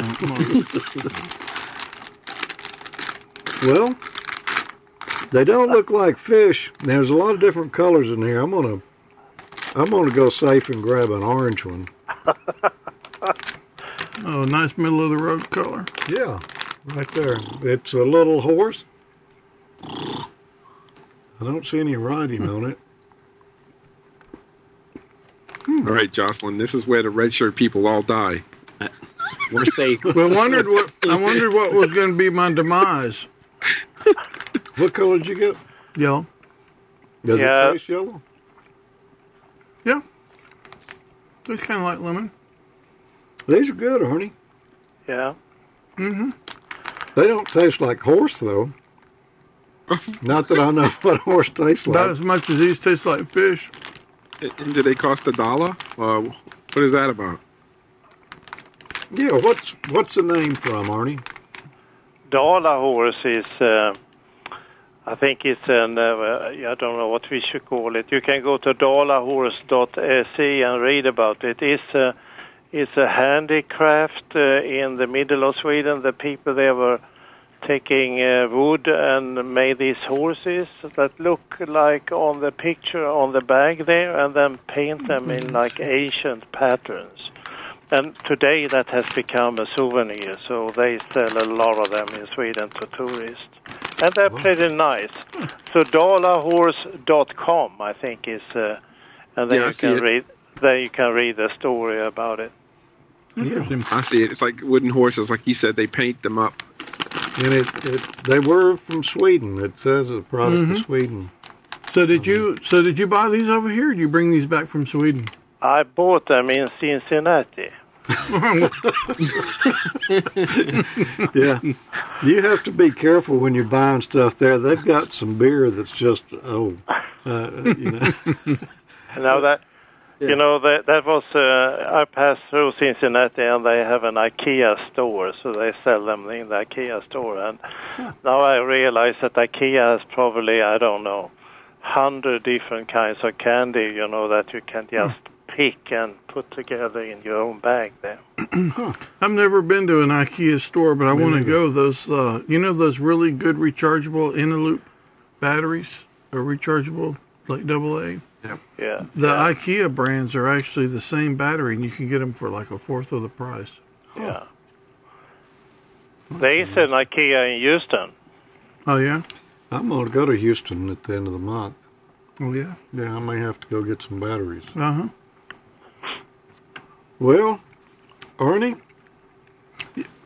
Well, they don't look like fish. There's a lot of different colors in here. I'm gonna, I'm gonna go safe and grab an orange one. Oh, nice middle of the road color. Yeah, right there. It's a little horse. I don't see any writing on it. All right, Jocelyn. This is where the red shirt people all die. We're safe. Well, wondered what I wondered what was going to be my demise. What color did you get? Yellow. Does Yeah. it taste yellow? Yeah. It's kind of like lemon. These are good, honey. Yeah. Mm-hmm. They don't taste like horse though. Not that I know what horse tastes like. About like. as much as these taste like fish. And do they cost a dollar? Uh, what is that about? Yeah, what's what's the name from, Arnie? Dala horse is, uh, I think it's an, uh, I don't know what we should call it. You can go to dalahorse.se and read about it. It's a, it's a handicraft uh, in the middle of Sweden. The people there were taking uh, wood and made these horses that look like on the picture on the bag there and then paint them in like ancient patterns. And today that has become a souvenir, so they sell a lot of them in Sweden to tourists. And they're pretty nice. So dollarhorse.com, I think, is, uh, and then Yeah, you can it. read. There you can read the story about it. Interesting. I see it. It's like wooden horses, like you said. They paint them up. And it, it they were from Sweden. It says a product Mm-hmm. of Sweden. So did you? So did you buy these over here? Or did you bring these back from Sweden? I bought them in Cincinnati. Yeah, you have to be careful when you're buying stuff there. They've got some beer that's just oh, uh, you know. Now that You know that that was uh, I passed through Cincinnati and they have an IKEA store, so they sell them in the IKEA store. And now I realize that IKEA has probably I don't know hundred different kinds of candy. You know that you can just pick and put together in your own bag there. I've never been to an IKEA store, but I want to go. Those, uh, you know, those really good rechargeable Eneloop batteries are rechargeable, like AA. Yeah. The yeah. IKEA brands are actually the same battery, and you can get them for like a fourth of the price. Yeah. There is an IKEA in Houston. Oh yeah. I'm going to go to Houston at the end of the month. Oh yeah. Yeah, I may have to go get some batteries. Uh huh. Well, Arnie,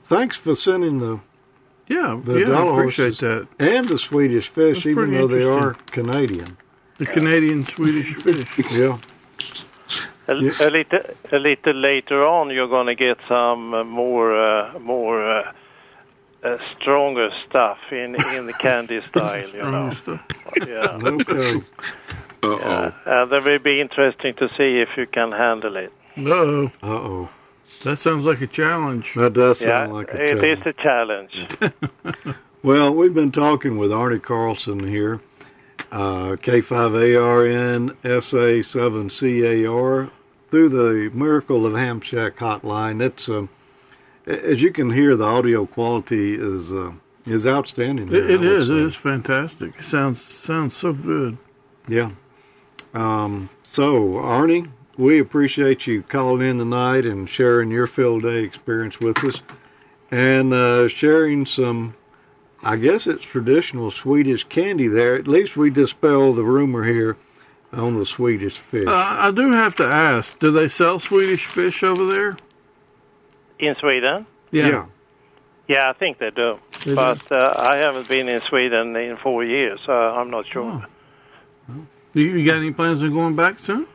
thanks for sending the Yeah. The yeah. I appreciate that. and the Swedish fish, That's even though they are. Canadian. The Canadian Swedish fish. Yeah. A, Yeah. a little, a little later on, you're going to get some uh, more, uh, more uh, uh, stronger stuff in in the candy style. You know, Strong stuff. yeah. Okay. yeah. And it will be interesting to see if you can handle it. No, Uh oh. that sounds like a challenge. That does Yeah, sound like a it is challenge. It is a challenge. Well, we've been talking with Arnie Carlson here, uh, K5ARN SA7CAR, through the Miracle of Ham Shack hotline. It's, um, a- as you can hear, the audio quality is uh, is outstanding. It, here, it is. say. It is fantastic. It sounds sounds so good. Yeah. Um, so, Arnie, we appreciate you calling in tonight and sharing your field day experience with us and uh, sharing some, I guess it's traditional Swedish candy there. At least we dispel the rumor here on the Swedish fish. Uh, I do have to ask: Do they sell Swedish fish over there? In Sweden? yeah. Yeah, I think they do. They do. but uh, I haven't been in Sweden in four years, so I'm not sure. Do you, you got any plans on going back soon?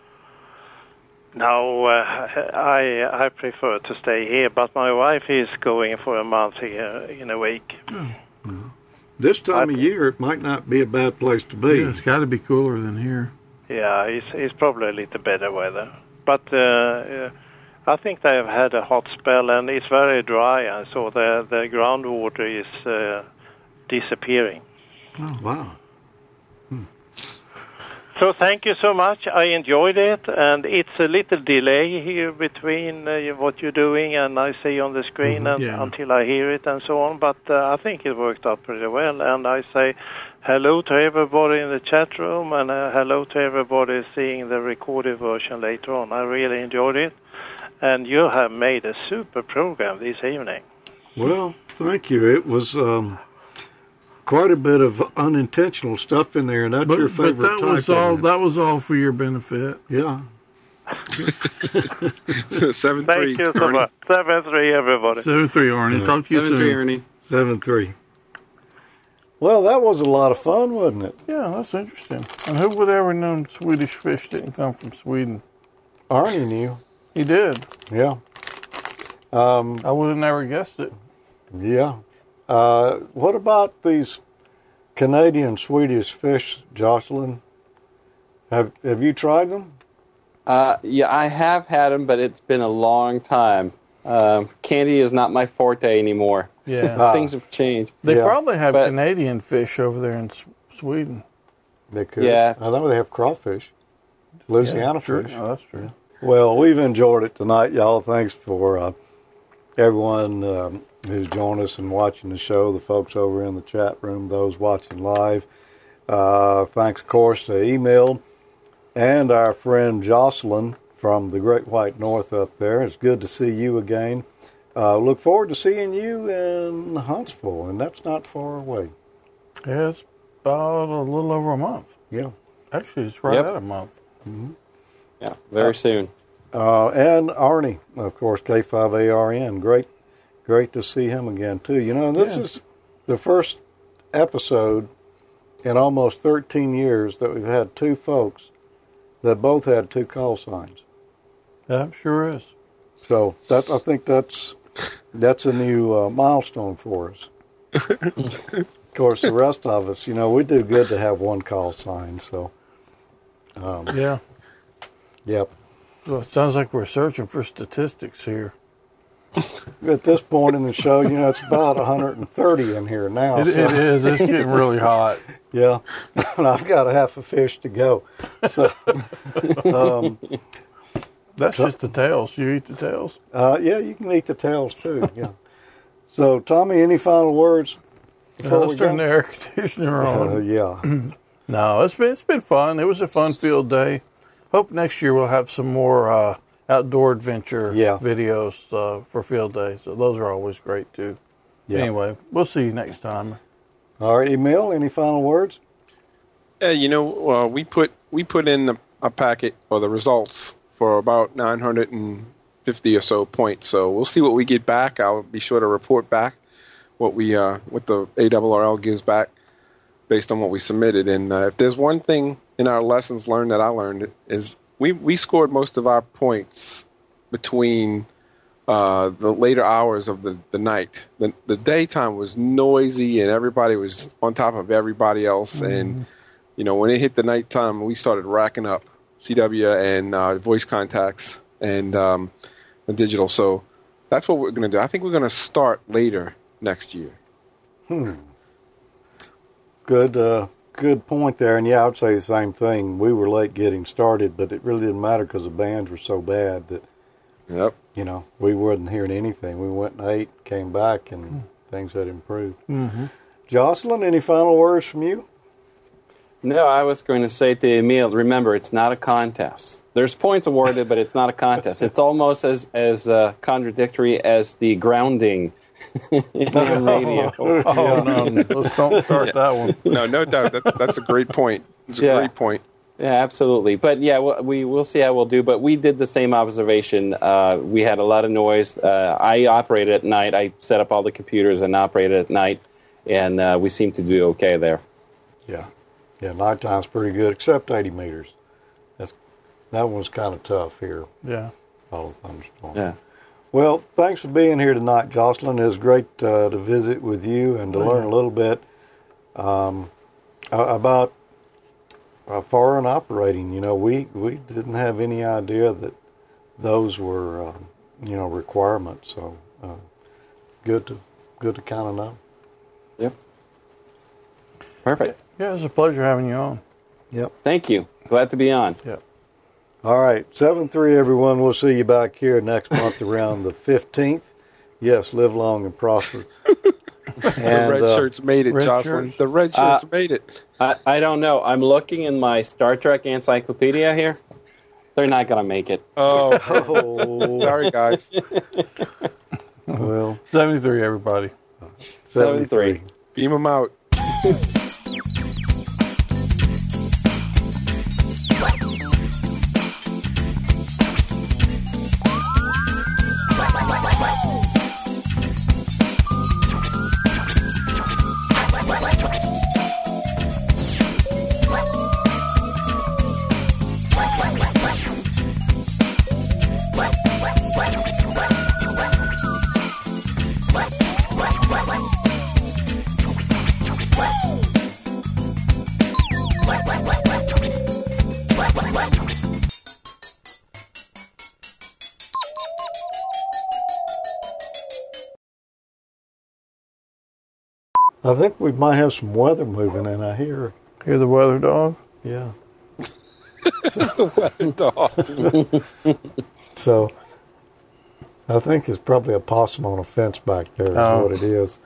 No, uh, I I prefer to stay here, but my wife is going for a month here in a week. This time I- of year, it might not be a bad place to be. Yeah, it's got to be cooler than here. Yeah, it's it's probably a little better weather, but uh, uh, I think they have had a hot spell and it's very dry, and so the the groundwater is uh, disappearing. Oh, wow. So thank you so much. I enjoyed it, and it's a little delay here between uh, what you're doing and I see on the screen Mhm. and, Yeah. until I hear it and so on. But uh, I think it worked out pretty well, and I say hello to everybody in the chat room and uh, hello to everybody seeing the recorded version later on. I really enjoyed it, and you have made a super program this evening. Well, thank you. It was um, quite a bit of unintentional stuff in there, and that's But, your but favorite that type. was all, that was all for your benefit. Yeah. Seven Thank three. you so much. Seven three, everybody. Seven three, Arnie. Yeah. Talk to you Seven three, soon. Seven three. Well, that was a lot of fun, wasn't it? Yeah, that's interesting. And who would ever known Swedish fish didn't come from Sweden? Arnie knew. He did. Yeah. Um, I would have never guessed it. yeah. Uh, what about these Canadian Swedish fish, Jocelyn? Have Have you tried them? Uh, yeah, I have had them, but it's been a long time. Um, candy is not my forte anymore. Yeah. Ah. Things have changed. They Yeah. probably have But- Canadian fish over there in S- Sweden. They could. Yeah. I know they have crawfish, Louisiana Yeah, fish. Oh, that's true. Well, we've enjoyed it tonight, y'all. Thanks for uh, everyone um, who's joined us and watching the show, the folks over in the chat room, those watching live. Uh, thanks, of course, to Emil and our friend Jocelyn from the Great White North up there. It's good to see you again. Uh, look forward to seeing you in Huntsville, and that's not far away. Yeah, it's about a little over a month. Yeah. Actually, it's right Yep. at a month. Yeah, very soon. Uh, and Arnie, of course, K5ARN. Great, great to see him again too. You know, this Yeah. is the first episode in almost 13 years that we've had two folks that both had two call signs. That sure is. So that I think that's that's a new uh, milestone for us. of course, the rest of us, you know, we do good to have one call sign. So, um, Yeah. Yep. Well, it sounds like we're searching for statistics here. At this point in the show, you know, it's about 130 in here now. It, so- it is. It's getting really hot. Yeah, and I've got a half a fish to go. So, um, That's just the tails. You eat the tails. uh, yeah, you can eat the tails too. Yeah. So, Tommy, any final words before Let's turn the air conditioner Uh, on. yeah, No, it's been it's been fun. It was a fun field day. Hope next year we'll have some more uh, outdoor adventure Yeah. videos uh, for field day. So those are always great too. yeah. Anyway, we'll see you next time. All right, Emil, any final words? Yeah, you know, uh, we put we put in the, a packet or the results for about 950 or so points. So we'll see what we get back. I'll be sure to report back what we uh, what the ARRL gives back based on what we submitted. And uh, if there's one thing in our lessons learned that I learned is we we scored most of our points between uh, the later hours of the, the night. The, the daytime was noisy and everybody was on top of everybody else. And, you know, when it hit the nighttime, we started racking up CW and uh, voice contacts and um, the digital. So that's what we're going to do. I think we're going to start later next year. Hmm. Good, uh, good point there. And yeah, I would say the same thing. We were late getting started, but it really didn't matter because the bands were so bad that Yep. you know we wasn't hearing anything. We went and ate, came back, and things had improved. Mm-hmm. Jocelyn, any final words from you? No, I was going to say to Emil, remember, it's not a contest. There's points awarded, but it's not a contest. It's almost as as uh, contradictory as the grounding in radio. Oh no, let's don't start that one. No, no doubt. That, that's a great point. It's a Yeah. great point. Yeah, absolutely. But yeah, we'll, we will see how we'll do. But we did the same observation. Uh, we had a lot of noise. Uh, I operated at night. I set up all the computers and operated at night, and uh, we seem to do okay there. Yeah, yeah. Nighttime's pretty good, except 80 meters. That's that one's kind of tough here. Yeah. All the thunderstorm. Yeah. Well, thanks for being here tonight, Jocelyn. It was great uh, to visit with you and to Oh, learn yeah. a little bit um, about uh, foreign operating. You know, we, we didn't have any idea that those were, um, you know, requirements. So uh, good to good to kind of know. Yep. Perfect. Yeah, it was a pleasure having you on. Yep. Thank you. Glad to be on. Yeah. All right, seven three, everyone. We'll see you back here next month around the fifteenth. Yes, live long and prosper. the red uh, shirts made it, red Jocelyn. shirts. The red Uh, shirts made it. I, I don't know. I'm looking in my Star Trek encyclopedia here. They're not going to make it. Oh, Oh, sorry, guys. well, 73, everybody. 73. Beam them out. I think we might have some weather moving in. I hear. Hear the weather dog? Yeah. weather Dog. So I think it's probably a possum on a fence back there. Is Oh. what it is.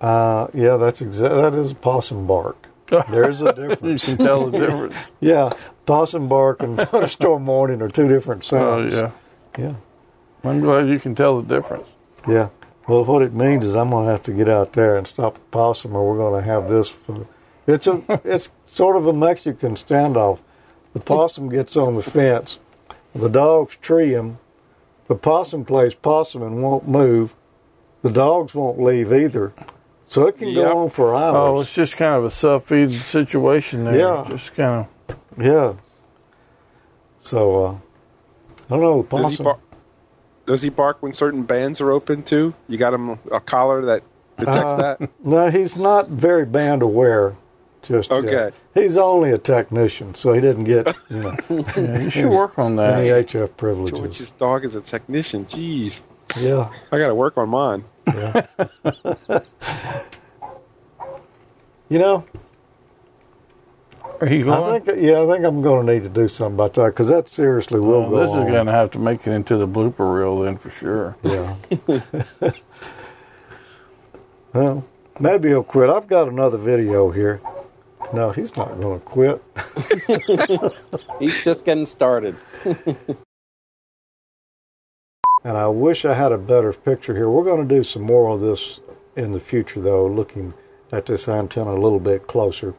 Uh, yeah, that's exa- that is possum bark. There's a difference. You can tell the difference. yeah, possum bark and thunderstorm warning are two different sounds. Oh, sounds. yeah. yeah, I'm glad you can tell the difference. yeah. Well, what it means is I'm going to have to get out there and stop the possum, or we're going to have this. For, it's a it's sort of a Mexican standoff. The possum gets on the fence, the dogs tree him. The possum plays possum and won't move. The dogs won't leave either. So it can Yep. go on for hours. Oh, hours. it's just kind of a self-feeding situation there. Yeah. Just kind of. yeah. So uh, I don't know. The Does he, possum. Bark, does he bark when certain bands are open too? You got him a collar that detects Uh, that? No, he's not very band aware. Just yeah. Okay. He's only a technician, so he didn't get you know Yeah, you should work on any that. HF privileges. George's dog is a technician. Jeez, Yeah. I got to work on mine. You know, Are you I think yeah, I think I'm going to need to do something about that because that seriously will Well, go this is going to have to make it into the blooper reel then for sure. Yeah. well, maybe he'll quit. I've got another video here. No, he's not going to quit. He's just getting started. And I wish I had a better picture here. We're going to do some more of this in the future, though, looking at this antenna a little bit closer.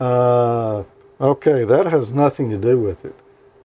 Uh, okay, that has nothing to do with it.